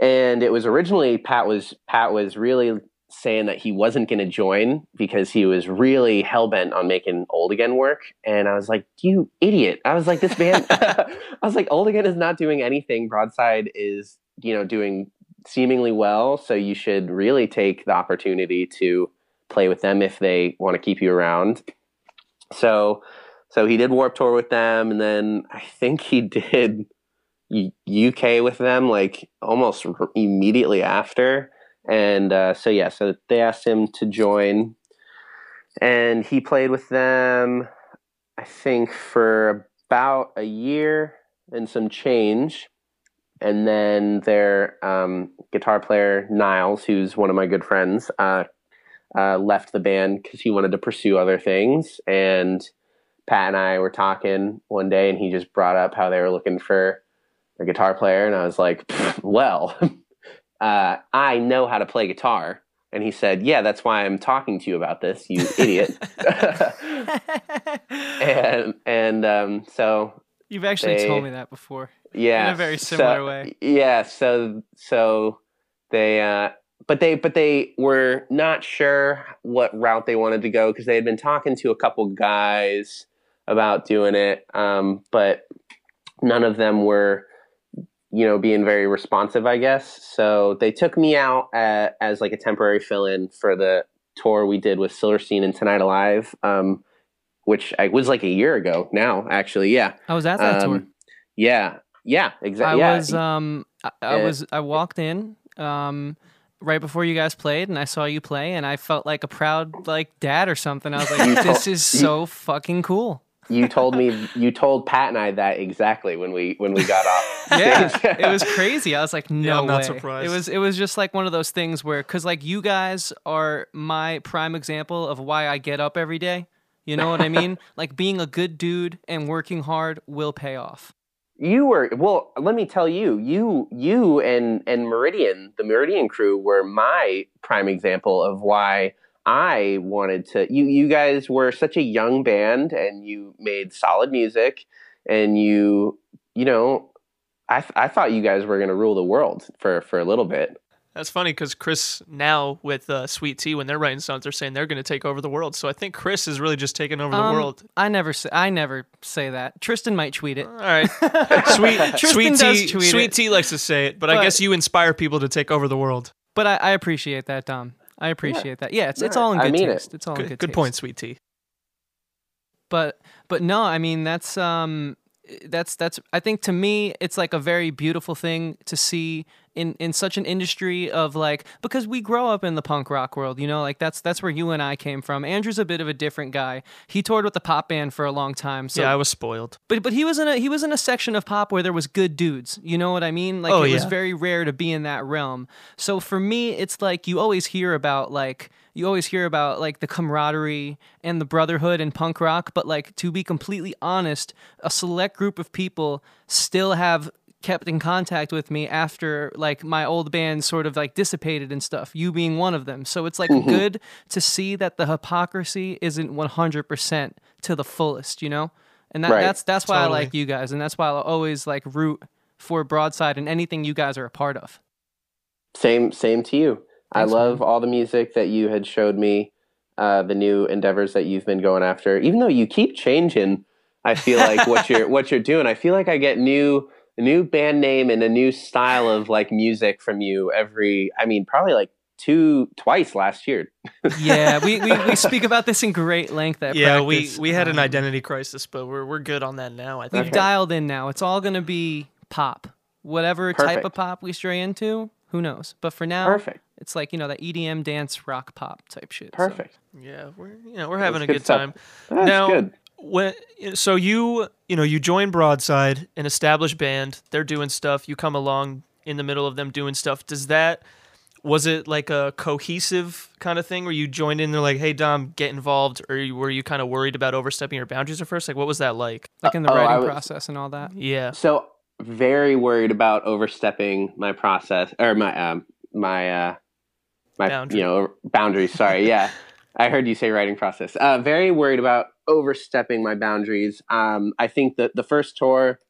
And it was originally Pat was Pat was really saying that he wasn't going to join because he was really hell bent on making Old Again work. And I was like, "You idiot!" I was like, "This band." *laughs* *laughs* I was like, "Old Again is not doing anything. Broadside is, you know, doing seemingly well. So you should really take the opportunity to play with them if they want to keep you around." So, so he did Warped Tour with them, and then I think he *laughs* did UK with them like almost immediately after. And uh, so yeah so they asked him to join. And he played with them i think for about a year and some change. And then their um, guitar player niles who's one of my good friends uh, uh, left the band because he wanted to pursue other things and pat and i were talking one day and he just brought up how they were looking for a guitar player and i was like well *laughs* uh, I know how to play guitar. And he said, Yeah, that's why I'm talking to you about this, you *laughs* idiot. *laughs* and and um, so You've actually They- told me that before. yeah, In a very similar so- way. Yeah, so so they uh, but they but they were not sure what route they wanted to go because they had been talking to a couple guys about doing it, um, but none of them were you know being very responsive i guess. So they took me out at, as like a temporary fill-in for the tour we did with silverstein and tonight alive um, which I, was like a year ago now actually yeah. I was at that tour. Um, yeah yeah I exactly yeah. was um I, I was I walked in um right before you guys played and I saw you play and I felt like a proud like dad or something. I was like, this is so fucking cool. you told me you told pat and i that exactly when we when we got off *laughs* Yeah, it was crazy. I was like, no I'm not way. surprised. It was it was just like one of those things where cuz like you guys are my prime example of why I get up every day. You know what I mean? *laughs* like being a good dude and working hard will pay off. You were well let me tell you you you and and meridian the meridian crew were my prime example of why i wanted to you you guys were such a young band and you made solid music and you you know i i thought you guys were going to rule the world for for a little bit That's funny because Chris now with uh, Sweet Tea when they're writing songs, they're saying they're going to take over the world. So I think Chris is really just taking over the Um, world. I never say I never say that. Tristan might tweet it. All right, *laughs* Sweet Sweet does Tea tweet Sweet it. Tea likes to say it, but, I guess you inspire people to take over the world. But I, I appreciate that, Dom. I appreciate that. Yeah, it's it's all in good I good mean it. taste. It's all in Good, good, good taste. point, Sweet Tea. But but no, I mean that's um that's that's I think to me it's like a very beautiful thing to see in in such an industry of like because we grow up in the punk rock world, you know, like that's that's where you and I came from. Andrew's a bit of a different guy. He toured with the pop band for a long time. So yeah, I was spoiled. but but he was in a he was in a section of pop where there was good dudes. You know what I mean? Like Oh, it was very rare to be in that realm. So for me, it's like you always hear about like you always hear about like the camaraderie and the brotherhood in punk rock, but like to be completely honest, a select group of people still have kept in contact with me after like my old band sort of like dissipated and stuff you being one of them so it's like good to see that the hypocrisy isn't 100% to the fullest you know and that, Right. that's that's why Totally. I like you guys, and that's why I'll always like root for Broadside and anything you guys are a part of. Same, same to you. I Thanks, love all the music that you had showed me, uh, the new endeavors that you've been going after. Even though you keep changing, I feel like what you're *laughs* what you're doing. I feel like I get new a new band name and a new style of like music from you every. I mean, probably like two twice last year. *laughs* Yeah, we, we, we speak about this in great length at yeah, practice. we we had an Um, identity crisis, but we're we're good on that now. I think. We've dialed in now. It's all gonna be pop, whatever type of pop we stray into. Who knows? But for now, Perfect, it's like you know that EDM dance rock pop type shit. so- perfect. Yeah, we're you know we're having That's a good good time. That's now, good. When so you you know you join Broadside, an established band. They're doing stuff. You come along in the middle of them doing stuff. Does that was it like a cohesive kind of thing where you joined in? They're like, "Hey Dom, get involved," or were you kind of worried about overstepping your boundaries at first? Like, what was that like? Like in the I writing was- process and all that. Yeah, So very worried about overstepping my process or my um my uh my Boundary. you know boundaries. Sorry, yeah, *laughs* I heard you say writing process. Uh, very worried about overstepping my boundaries. Um, I think that the first tour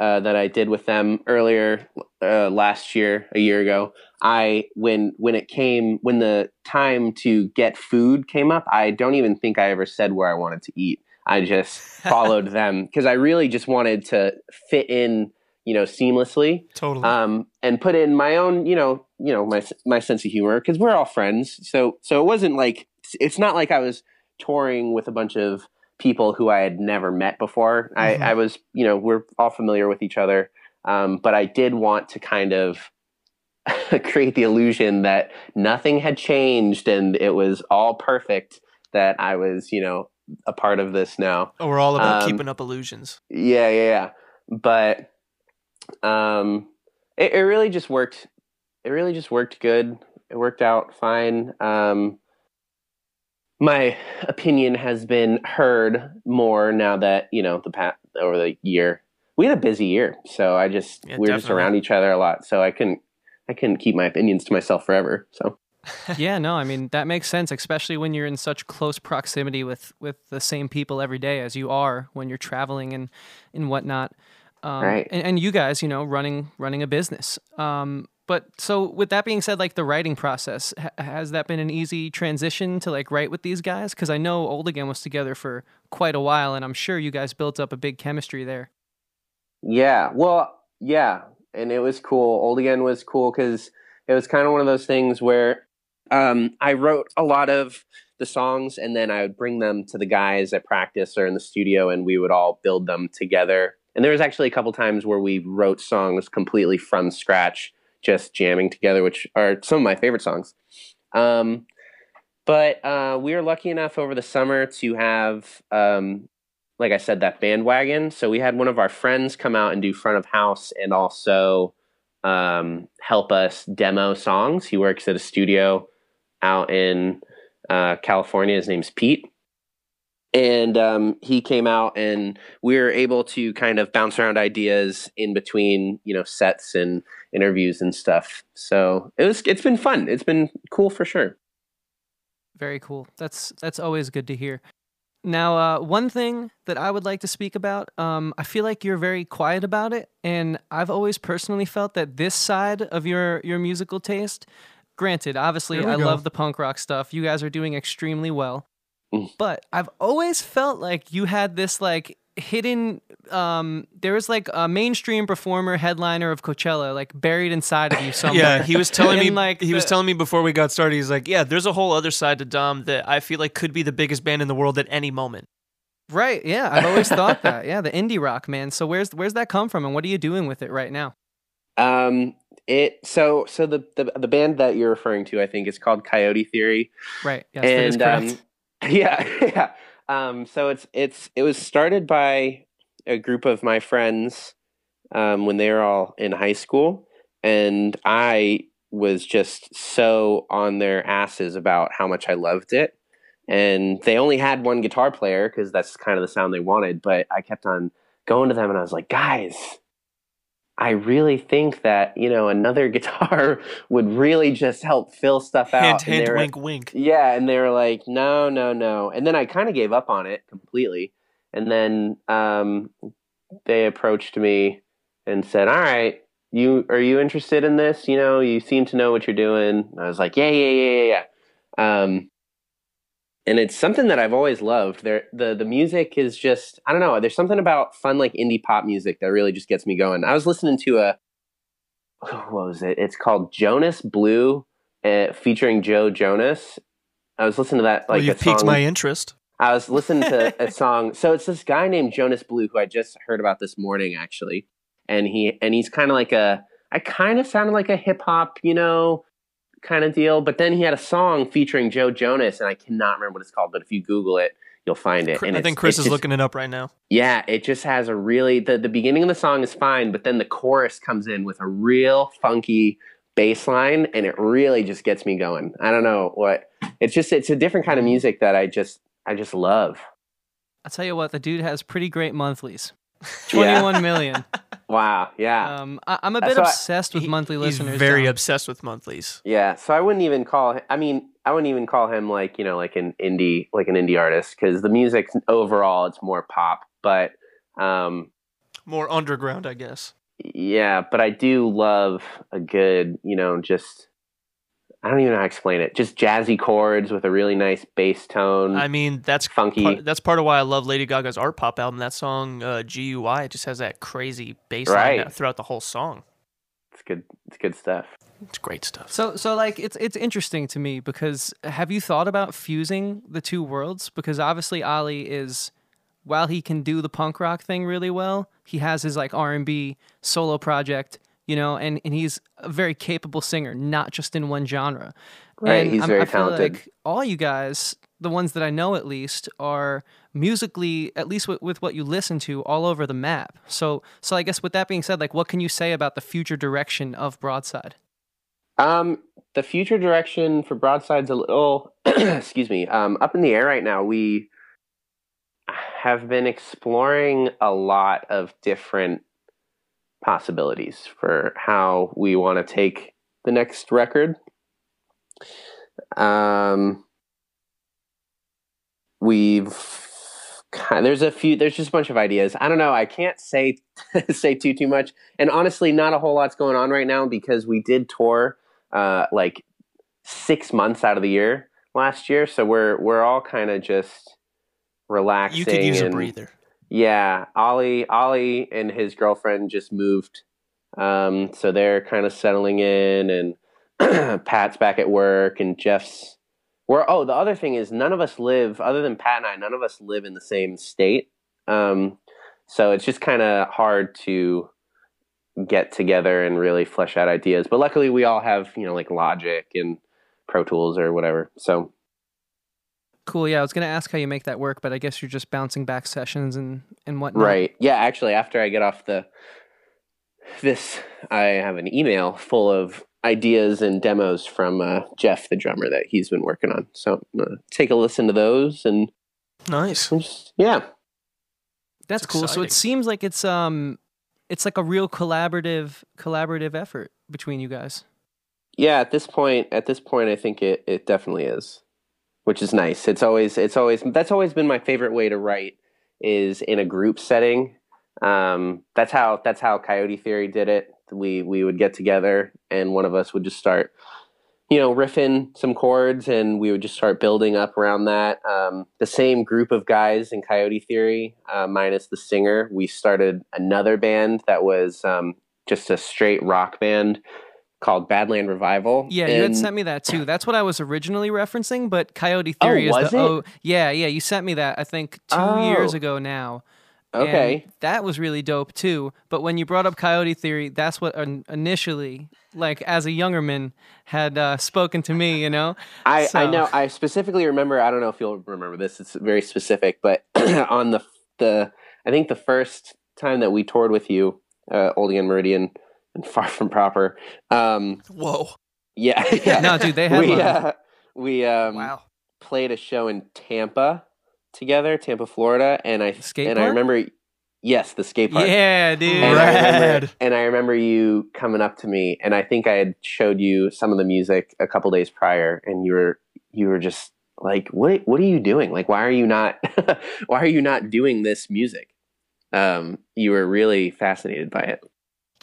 uh, that I did with them earlier uh, last year, a year ago, I when when it came when the time to get food came up, I don't even think I ever said where I wanted to eat. I just *laughs* followed them because I really just wanted to fit in, you know, seamlessly totally. um, and put in my own, you know, you know, my my sense of humor because we're all friends. So so it wasn't like it's not like I was touring with a bunch of people who I had never met before. Mhm. I, I was, you know, we're all familiar with each other, um, but I did want to kind of *laughs* create the illusion that nothing had changed and it was all perfect. That I was, you know, a part of this now. oh, we're all about um, keeping up illusions. Yeah, yeah, yeah. But um, it, it really just worked. It really just worked good. It worked out fine. Um, my opinion has been heard more now that you know the past over the year. We had a busy year, so I just Yeah, we were just definitely. around each other a lot. So I couldn't I couldn't keep my opinions to myself forever. So *laughs* yeah, no, I mean that makes sense, especially when you're in such close proximity with with the same people every day as you are when you're traveling and and whatnot. Um, Right. And, and you guys, you know, running running a business. Um, but so with that being said, like the writing process, ha- has that been an easy transition to like write with these guys? Because I know Old Again was together for quite a while, and I'm sure you guys built up a big chemistry there. Yeah, well, yeah, and it was cool. Old Again was cool because it was kind of one of those things where um, I wrote a lot of the songs, and then I would bring them to the guys at practice or in the studio, and we would all build them together. And there was actually a couple times where we wrote songs completely from scratch, just jamming together, which are some of my favorite songs. Um, but uh, we were lucky enough over the summer to have um, like I said, that bandwagon. So we had one of our friends come out and do front of house and also um, help us demo songs. He works at a studio out in uh, California. His name's Pete. And um, he came out and we were able to kind of bounce around ideas in between, you know, sets and interviews and stuff. So it was, it's been fun. It's been cool for sure. Very cool. That's that's always good to hear. Now, uh, one thing that I would like to speak about, um, I feel like you're very quiet about it, and I've always personally felt that this side of your your musical taste. Granted, obviously, I go. love the punk rock stuff. You guys are doing extremely well, Mm. but I've always felt like you had this like hidden. Um, there was like a mainstream performer, headliner of Coachella, like buried inside of you somewhere. *laughs* Yeah, he was telling me *laughs* And, like, he was telling me before we got started. He's like, "Yeah, there's a whole other side to Dom that I feel like could be the biggest band in the world at any moment." Right. Yeah, I've always thought *laughs* that. Yeah, the indie rock man. So where's where's that come from, and what are you doing with it right now? Um, it so so the, the the band that you're referring to, I think, is called Coyote Theory. Right. Yes, that is correct. um, *laughs* yeah, yeah. Um, so it's it's it was started by a group of my friends um, when they were all in high school, and I was just so on their asses about how much I loved it. And they only had one guitar player because that's kind of the sound they wanted. But I kept on going to them, and I was like, guys. I really think that you know another *laughs* guitar would really just help fill stuff out. Hint, hint, were- wink, wink. yeah, and they were like, no, no, no. And then I kind of gave up on it completely. And then um, they approached me and said, all right, you are you interested in this? You know, you seem to know what you're doing. And I was like, yeah, yeah, yeah, yeah, yeah. Um, and it's something that I've always loved. There, the the music is just I don't know. There's something about fun like indie pop music that really just gets me going. I was listening to a *sighs* what was it? It's called Jonas Blue, uh, featuring Joe Jonas. I was listening to that Well, like you piqued song. my interest. I was listening to a *laughs* song. So it's this guy named Jonas Blue who I just heard about this morning actually, and he and he's kind of like a I kind of sounded like a hip hop, you know, kind of deal. But then he had a song featuring Joe Jonas, and I cannot remember what it's called. But if you Google it, you'll find it. And I think Chris is just- looking it up right now. Yeah, it just has a really the the beginning of the song is fine, but then the chorus comes in with a real funky bass line, and it really just gets me going. I don't know what it's just. It's a different kind of music that I just I just love. I'll tell you what, the dude has pretty great monthlies. *laughs* Yeah. 21 million. *laughs* Wow. Yeah. Um, I, I'm a bit why- obsessed with He- monthly He's listeners. very Dom. obsessed with monthlies. Yeah, so I wouldn't even call. hi- I mean, I wouldn't even call him like you know like an indie like an indie artist because the music overall it's more pop. But um, More underground, I guess. yeah, but I do love a good you know just I don't even know how to explain it. Just jazzy chords with a really nice bass tone. I mean, that's funky. part, that's part of why I love Lady Gaga's art pop album. That song uh, G.U.Y. it just has that crazy bass Right. that- throughout the whole song. it's good. It's good stuff. It's great stuff. So, so like it's it's interesting to me because have you thought about fusing the two worlds? Because obviously Ollie is, while he can do the punk rock thing really well, he has his like R and B solo project, you know, and and he's a very capable singer, not just in one genre. Right, And he's I'm- very I feel talented. Like all you guys, the ones that I know at least, are musically, at least with, with what you listen to, all over the map. So, so I guess with that being said, like, what can you say about the future direction of Broadside? Um, the future direction for Broadside's a little, *clears throat* excuse me, um, up in the air right now. We have been exploring a lot of different possibilities for how we want to take the next record. Um, we've kind there's a few there's just a bunch of ideas i don't know i can't say *laughs* say too too much and honestly not a whole lot's going on right now because we did tour uh like six months out of the year last year so we're we're all kind of just relaxing You could use a breather. Yeah, Ollie, Ollie and his girlfriend just moved, um, so they're kind of settling in, and *clears throat* Pat's back at work, and Jeff's. We're oh, the other thing is none of us live other than Pat and I. None of us live in the same state, um, so it's just kind of hard to get together and really flesh out ideas. But luckily, we all have you know like Logic and Pro Tools or whatever. So Cool. Yeah, I was gonna ask how you make that work, but I guess you're just bouncing back sessions and and whatnot. Right. Yeah, actually after I get off the this I have an email full of ideas and demos from uh, Jeff the drummer that he's been working on. So I'm take a listen to those and Nice. just yeah. That's It's cool. So it seems like it's um, it's like a real collaborative collaborative effort between you guys. Yeah, at this point at this point I think it, it definitely is. Which is nice. It's always it's always that's always been my favorite way to write is in a group setting. Um, that's how that's how Coyote Theory did it. We we would get together and one of us would just start, you know, riffing some chords and we would just start building up around that. Um, the same group of guys in Coyote Theory, uh, minus the singer, we started another band that was um, just a straight rock band called Badland Revival. Yeah, you had sent me that too. That's what I was originally referencing, but Coyote Oh, Theory is was the it? oh yeah yeah you sent me that I think two Oh. years ago now. Okay. And that was really dope too. But when you brought up Coyote Theory, that's what in- initially, like as a younger man, had uh, spoken to me. You know. *laughs* I, I know. I specifically remember. I don't know if you'll remember this. It's very specific, but *clears throat* on the the I think the first time that we toured with you, uh, Oldie and Meridian, and *laughs* Far From Proper. Um, Whoa. yeah, *laughs* yeah. No, dude, they had we uh, we um, Wow. played a show in Tampa together, Tampa, Florida, and I skate and I remember. Yes, the skate park. Yeah, dude. And I, remember, and I remember you coming up to me, and I think I had showed you some of the music a couple days prior, and you were you were just like, "What what are you doing? Like, why are you not *laughs* why are you not doing this music?" Um, you were really fascinated by it.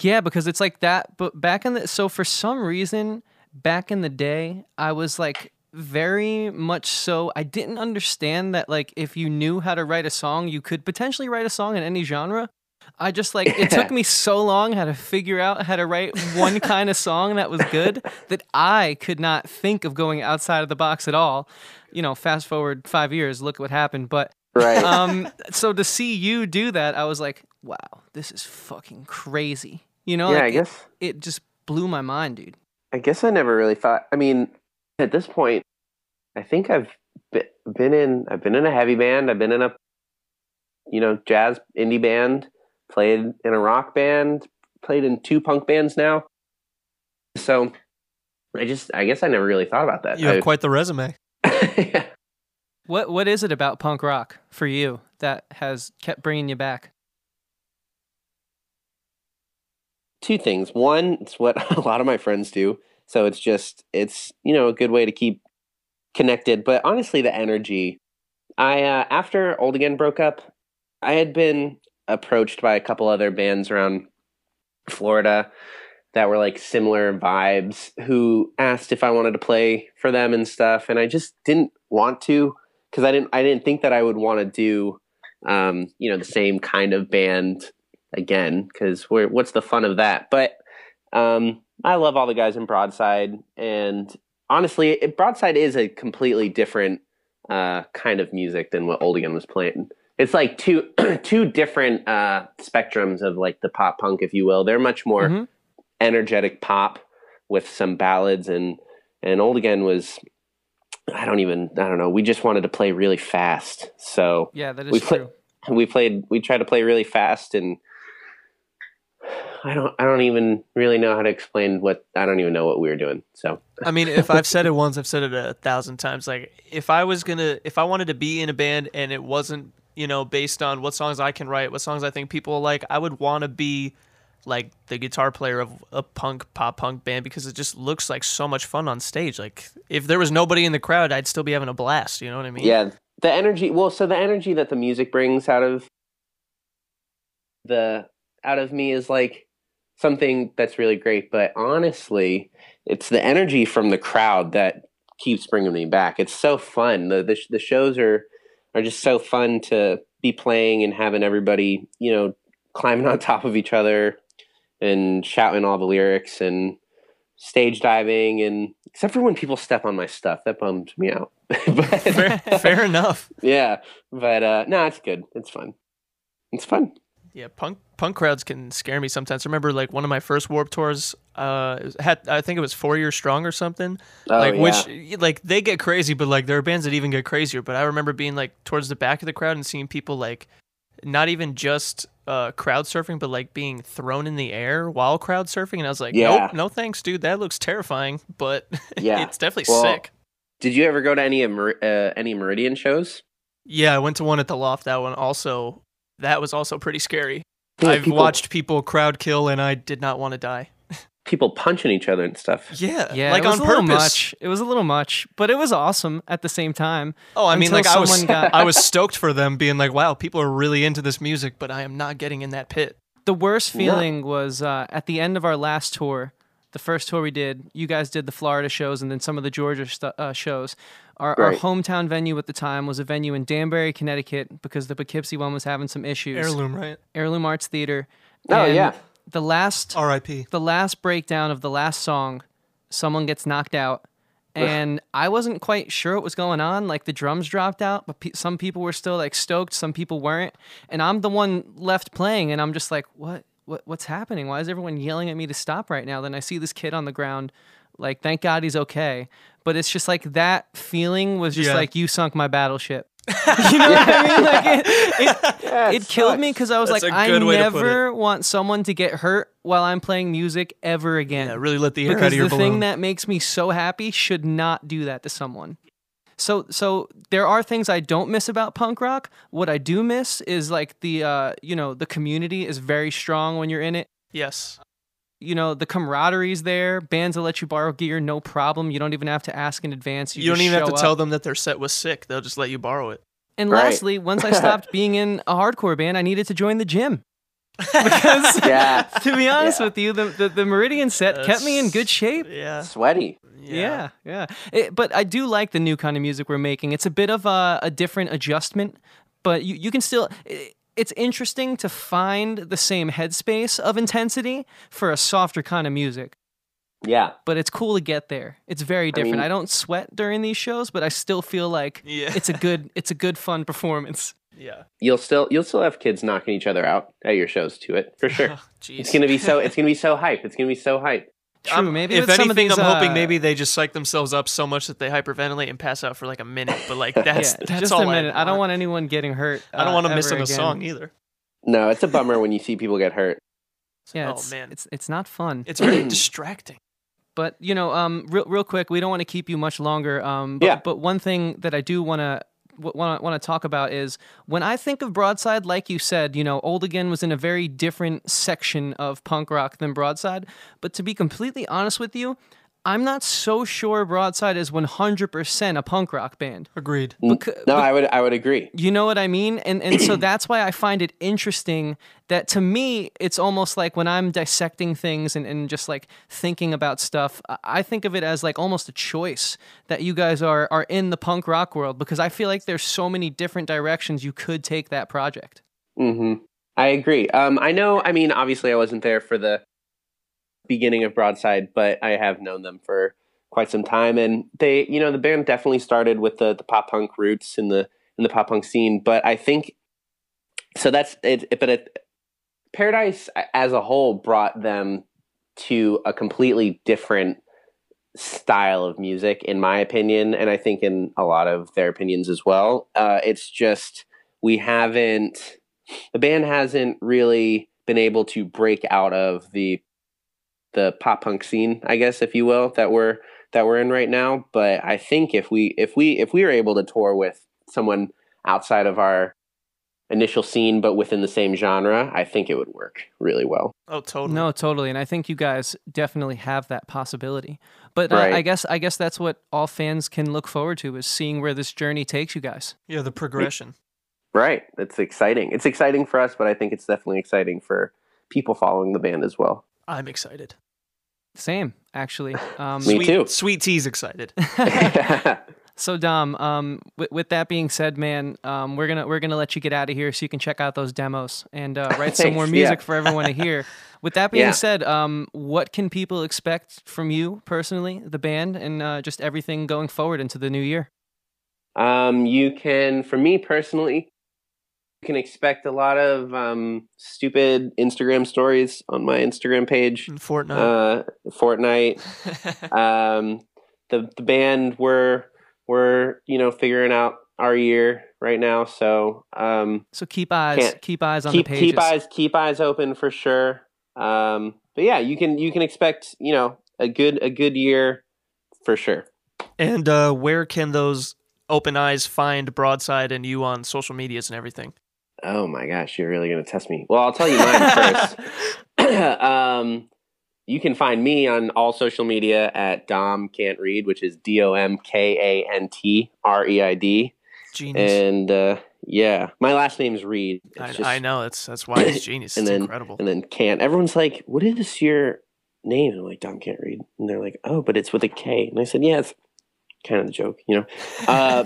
Yeah, because it's like that. But back in the so for some reason, back in the day, I was like very much so. I didn't understand that like if you knew how to write a song, you could potentially write a song in any genre. I just like it took *laughs* me so long how to figure out how to write one kind of song that was good that I could not think of going outside of the box at all. You know, fast forward five years, look what happened. But Right. um, *laughs* so to see you do that, I was like, wow, this is fucking crazy. You know, yeah, like, I it- guess it, just blew my mind, dude. I guess I never really thought. I mean, at this point, I think I've been in. I've been in a heavy band. I've been in a, you know, jazz indie band. Played in a rock band. Played in two punk bands now. So, I just. I guess I never really thought about that. You have I- quite the resume. *laughs* yeah. What what is it about punk rock for you that has kept bringing you back? Two things. One, it's what *laughs* a lot of my friends do. So it's just it's you know a good way to keep connected. But honestly, the energy. I uh, after Old Again broke up, I had been approached by a couple other bands around Florida that were like similar vibes who asked if I wanted to play for them and stuff and I just didn't want to because I didn't I didn't think that I would want to do um, you know the same kind of band again because what's the fun of that but um, I love all the guys in Broadside and honestly it, Broadside is a completely different uh, kind of music than what Old Again was playing it's like two *clears throat* two different uh, spectrums of like the pop punk if you will they're much more Mhm. energetic pop with some ballads and and old again was i don't even i don't know we just wanted to play really fast so Yeah, that is We play- true. we played we tried to play really fast and i don't i don't even really know how to explain what i don't even know what we were doing so I mean, if I've said it once, I've said it a thousand times. Like, if I was gonna, if I wanted to be in a band and it wasn't, you know, based on what songs I can write, what songs I think people like, I would want to be like the guitar player of a punk pop punk band because it just looks like so much fun on stage. Like, if there was nobody in the crowd, I'd still be having a blast. You know what I mean? yeah the energy well so the energy that the music brings out of the out of me is like something that's really great but honestly it's the energy from the crowd that keeps bringing me back it's so fun the the, the shows are are just so fun to be playing and having everybody you know climbing *laughs* on top of each other and shouting all the lyrics and stage diving and except for when people step on my stuff that bums me out *laughs* but fair, fair enough. *laughs* yeah, but uh, no, it's good. It's fun. It's fun. Yeah, punk punk crowds can scare me sometimes. I remember like one of my first Warped tours. Uh, had I think it was Four Years Strong or something. Oh, like yeah. which like they get crazy, but like there are bands that even get crazier. But I remember being like towards the back of the crowd and seeing people like not even just uh, crowd surfing, but like being thrown in the air while crowd surfing. And I was like, Yeah. nope, no thanks, dude. That looks terrifying, *laughs* but Yeah. *laughs* it's definitely Well, sick. Did you ever go to any of Mer- uh, any Meridian shows? Yeah, I went to one at the Loft. That one also. That was also pretty scary. Yeah, I've people- watched people crowd kill, and I did not want to die. *laughs* people punching each other and stuff. Yeah, Yeah, like it was on a little purpose. much. It was a little much, but it was awesome at the same time. Oh, I mean, like I was, got- *laughs* I was stoked for them being like, "Wow, people are really into this music," but I am not getting in that pit. The worst Yeah. feeling was uh, at the end of our last tour, the first tour we did. You guys did the Florida shows and then some of the Georgia stu- uh, shows. Our, our hometown venue at the time was a venue in Danbury, Connecticut, because the Poughkeepsie one was having some issues. Heirloom, right? Heirloom Arts Theater. Oh, And yeah. The last R.I.P. the last breakdown of the last song, someone gets knocked out, and I wasn't quite sure what was going on. Like the drums dropped out, but pe- some people were still like stoked, some people weren't, and I'm the one left playing, and I'm just like, what, what, what's happening? Why is everyone yelling at me to stop right now? Then I see this kid on the ground, like thank God he's okay, but it's just like that feeling was just Yeah. like you sunk my battleship. *laughs* you know what I mean? Like it, it, Yeah, it killed me because I was That's like, I good way to put never want someone to get hurt while I'm playing music ever again. Yeah, really let the air because out of your the balloon. thing that makes me so happy should not do that to someone. So, so there are things I don't miss about punk rock. What I do miss is like the, uh, you know, the community is very strong when you're in it. yes. You know, the camaraderie's there. Bands will let you borrow gear, no problem. You don't even have to ask in advance. You, You, don't even have to show tell them that their set was sick. They'll just let you borrow it. And Right. lastly, once I stopped *laughs* being in a hardcore band, I needed to join the gym. *laughs* because *laughs* Yeah. to be honest Yeah. with you, the, the, the Meridian set kept me in good shape. Yeah. Sweaty. Yeah, yeah. It- eh, but I do like the new kind of music we're making. It's a bit of a, a different adjustment, but you, you can still. i it's interesting to find the same headspace of intensity for a softer kind of music. Yeah. But it's cool to get there. It's very different. I, mean- don't sweat during these shows, but I still feel like Yeah. it's a good it's a good fun performance. Yeah. You'll still you'll still have kids knocking each other out at your shows to it for sure. *laughs* Oh, jeez. it's gonna be so *laughs* it's gonna be so hype. It's gonna be so hype. True, I'm- maybe if with some of anything, these, I'm hoping uh, maybe they just psych themselves up so much that they hyperventilate and pass out for like a minute. But like that's *laughs* yeah, that's just all a minute. I, don't want. want anyone getting hurt. I don't uh, want to miss missing a again. song either. No, it's a bummer when you see people get hurt. Yeah, oh it's, man, it's it's not fun. it's very *clears throat* distracting. But you know, um, real, real quick, we don't want to keep you much longer. Um, but, Yeah. but one thing that I do want to want to want to talk about is when I think of Broadside, like you said, you know, Old Again was in a very different section of punk rock than Broadside. But to be completely honest with you, I'm not so sure Broadside is 100% a punk rock band. Agreed. Becau- No, I would I would agree. you know what I mean? And and so *clears throat* that's why I find it interesting that to me it's almost like when I'm dissecting things and, and just like thinking about stuff, I- I think of it as like almost a choice that you guys are are in the punk rock world because I feel like there's so many different directions you could take that project. hmm I agree. Um, I know. I mean, obviously, I wasn't there for the beginning of Broadside, but I have known them for quite some time, and they, you know, the band definitely started with the the pop punk roots in the in the pop punk scene. But I think so. That's it. But it, Paradise as a whole brought them to a completely different style of music, in my opinion, and I think in a lot of their opinions as well. Uh, it's just we haven't the band hasn't really been able to break out of the the pop punk scene, I guess, if you will, that we're that we're in right now. But I think if we if we if we were able to tour with someone outside of our initial scene but within the same genre, I think it would work really well. Oh, totally. No, totally, and I think you guys definitely have that possibility. But uh, Right. I guess I guess that's what all fans can look forward to is seeing where this journey takes you guys. Yeah, the progression. Right. It's exciting. It's exciting for us, but I think it's definitely exciting for people following the band as well. I'm excited. Same, actually. *laughs* Um, Me Sweet, too. Sweet T's excited. *laughs* *laughs* So Dom, um, with, with that being said, man, um, we're gonna we're gonna let you get out of here so you can check out those demos and uh, write some more music yeah. for everyone to hear. With that being Yeah. said, um, what can people expect from you personally, the band, and uh, just everything going forward into the new year? Um, you can, for me personally, you can expect a lot of um, stupid Instagram stories on my Instagram page. In Fortnite. Uh, Fortnite. *laughs* um, the the band we're we're you know figuring out our year right now, so um, So keep eyes keep eyes on keep the pages. keep eyes keep eyes open for sure. Um, but yeah, you can you can expect you know a good a good year for sure. and uh, where can those open eyes find Broadside and you on social medias and everything? Oh my gosh, you're really gonna test me. Well, I'll tell you mine first. *laughs* *clears throat* um, you can find me on all social media at Dom Can't Read, which is D O M K A N T R E I D. Genius. And uh, yeah, my last name's Reed. It's I, just- I know that's that's why it's *coughs* genius. and it's then incredible. and then Can't. Everyone's like, "What is your name?" And I'm like, "Dom Can't Read." And they're like, "Oh, but it's with a K." And I said, "Yeah, it's kind of the joke, you know." Uh,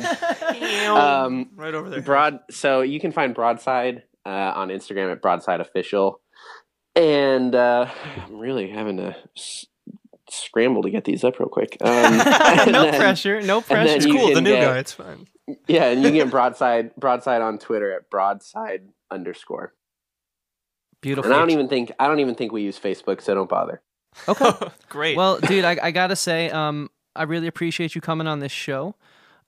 *laughs* um, right over there. Broad. So you can find Broadside uh, on Instagram at Broadside Official, and uh, I'm really having to s- scramble to get these up real quick. Um, *laughs* no then- pressure. No pressure. It's cool. The new get- guy. It's fine. Yeah, and you can get *laughs* broadside broadside on Twitter at broadside underscore. Beautiful. And I don't even think I don't even think we use Facebook, so don't bother. Okay. Great. Well, dude, I, I gotta say, um, I really appreciate you coming on this show.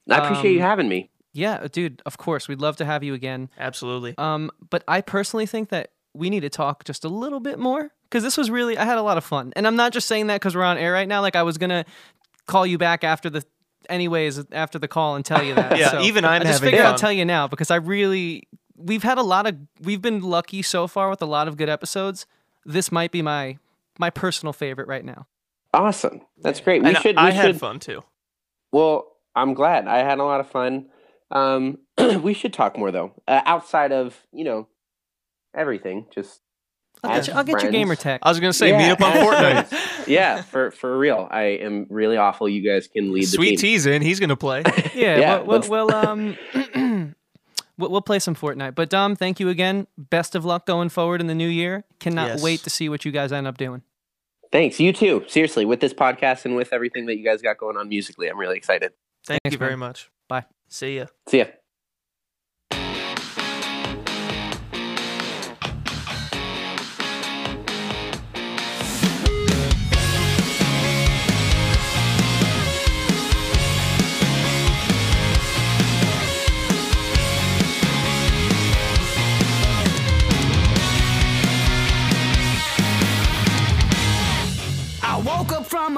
I appreciate you Um, having me. Yeah, dude. Of course, we'd love to have you again. Absolutely. Um, but I personally think that we need to talk just a little bit more because this was really I had a lot of fun, and I'm not just saying that because we're on air right now. Like I was gonna call you back after the, anyways, after the call and tell you that. *laughs* Yeah, So even I'm I just having figured fun. I'd tell you now because I really we've had a lot of we've been lucky so far with a lot of good episodes. This might be my my personal favorite right now. Awesome. That's great. We And should we I had should fun too. Well, I'm glad. I had a lot of fun. Um, *clears throat* we should talk more though, uh, outside of you know everything. Just I'll get, you, I'll get your gamer tag. I was gonna say, meet up on *laughs* Fortnite. yeah, for for real. I am really awful. You guys can lead the Sweet team. T's in. He's gonna play. *laughs* Yeah, Yeah, we'll, we'll, let's- we'll um *clears throat* we'll, we'll play some Fortnite. But Dom, thank you again. Best of luck going forward in the new year. Cannot Yes. wait to see what you guys end up doing. Thanks. You too. Seriously, with this podcast and with everything that you guys got going on musically, I'm really excited. Thank Thanks, you very man. much. Bye. See ya. See ya.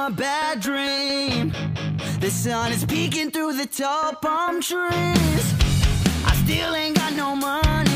A bad dream. The sun is peeking through the tall palm trees. I still ain't got no money,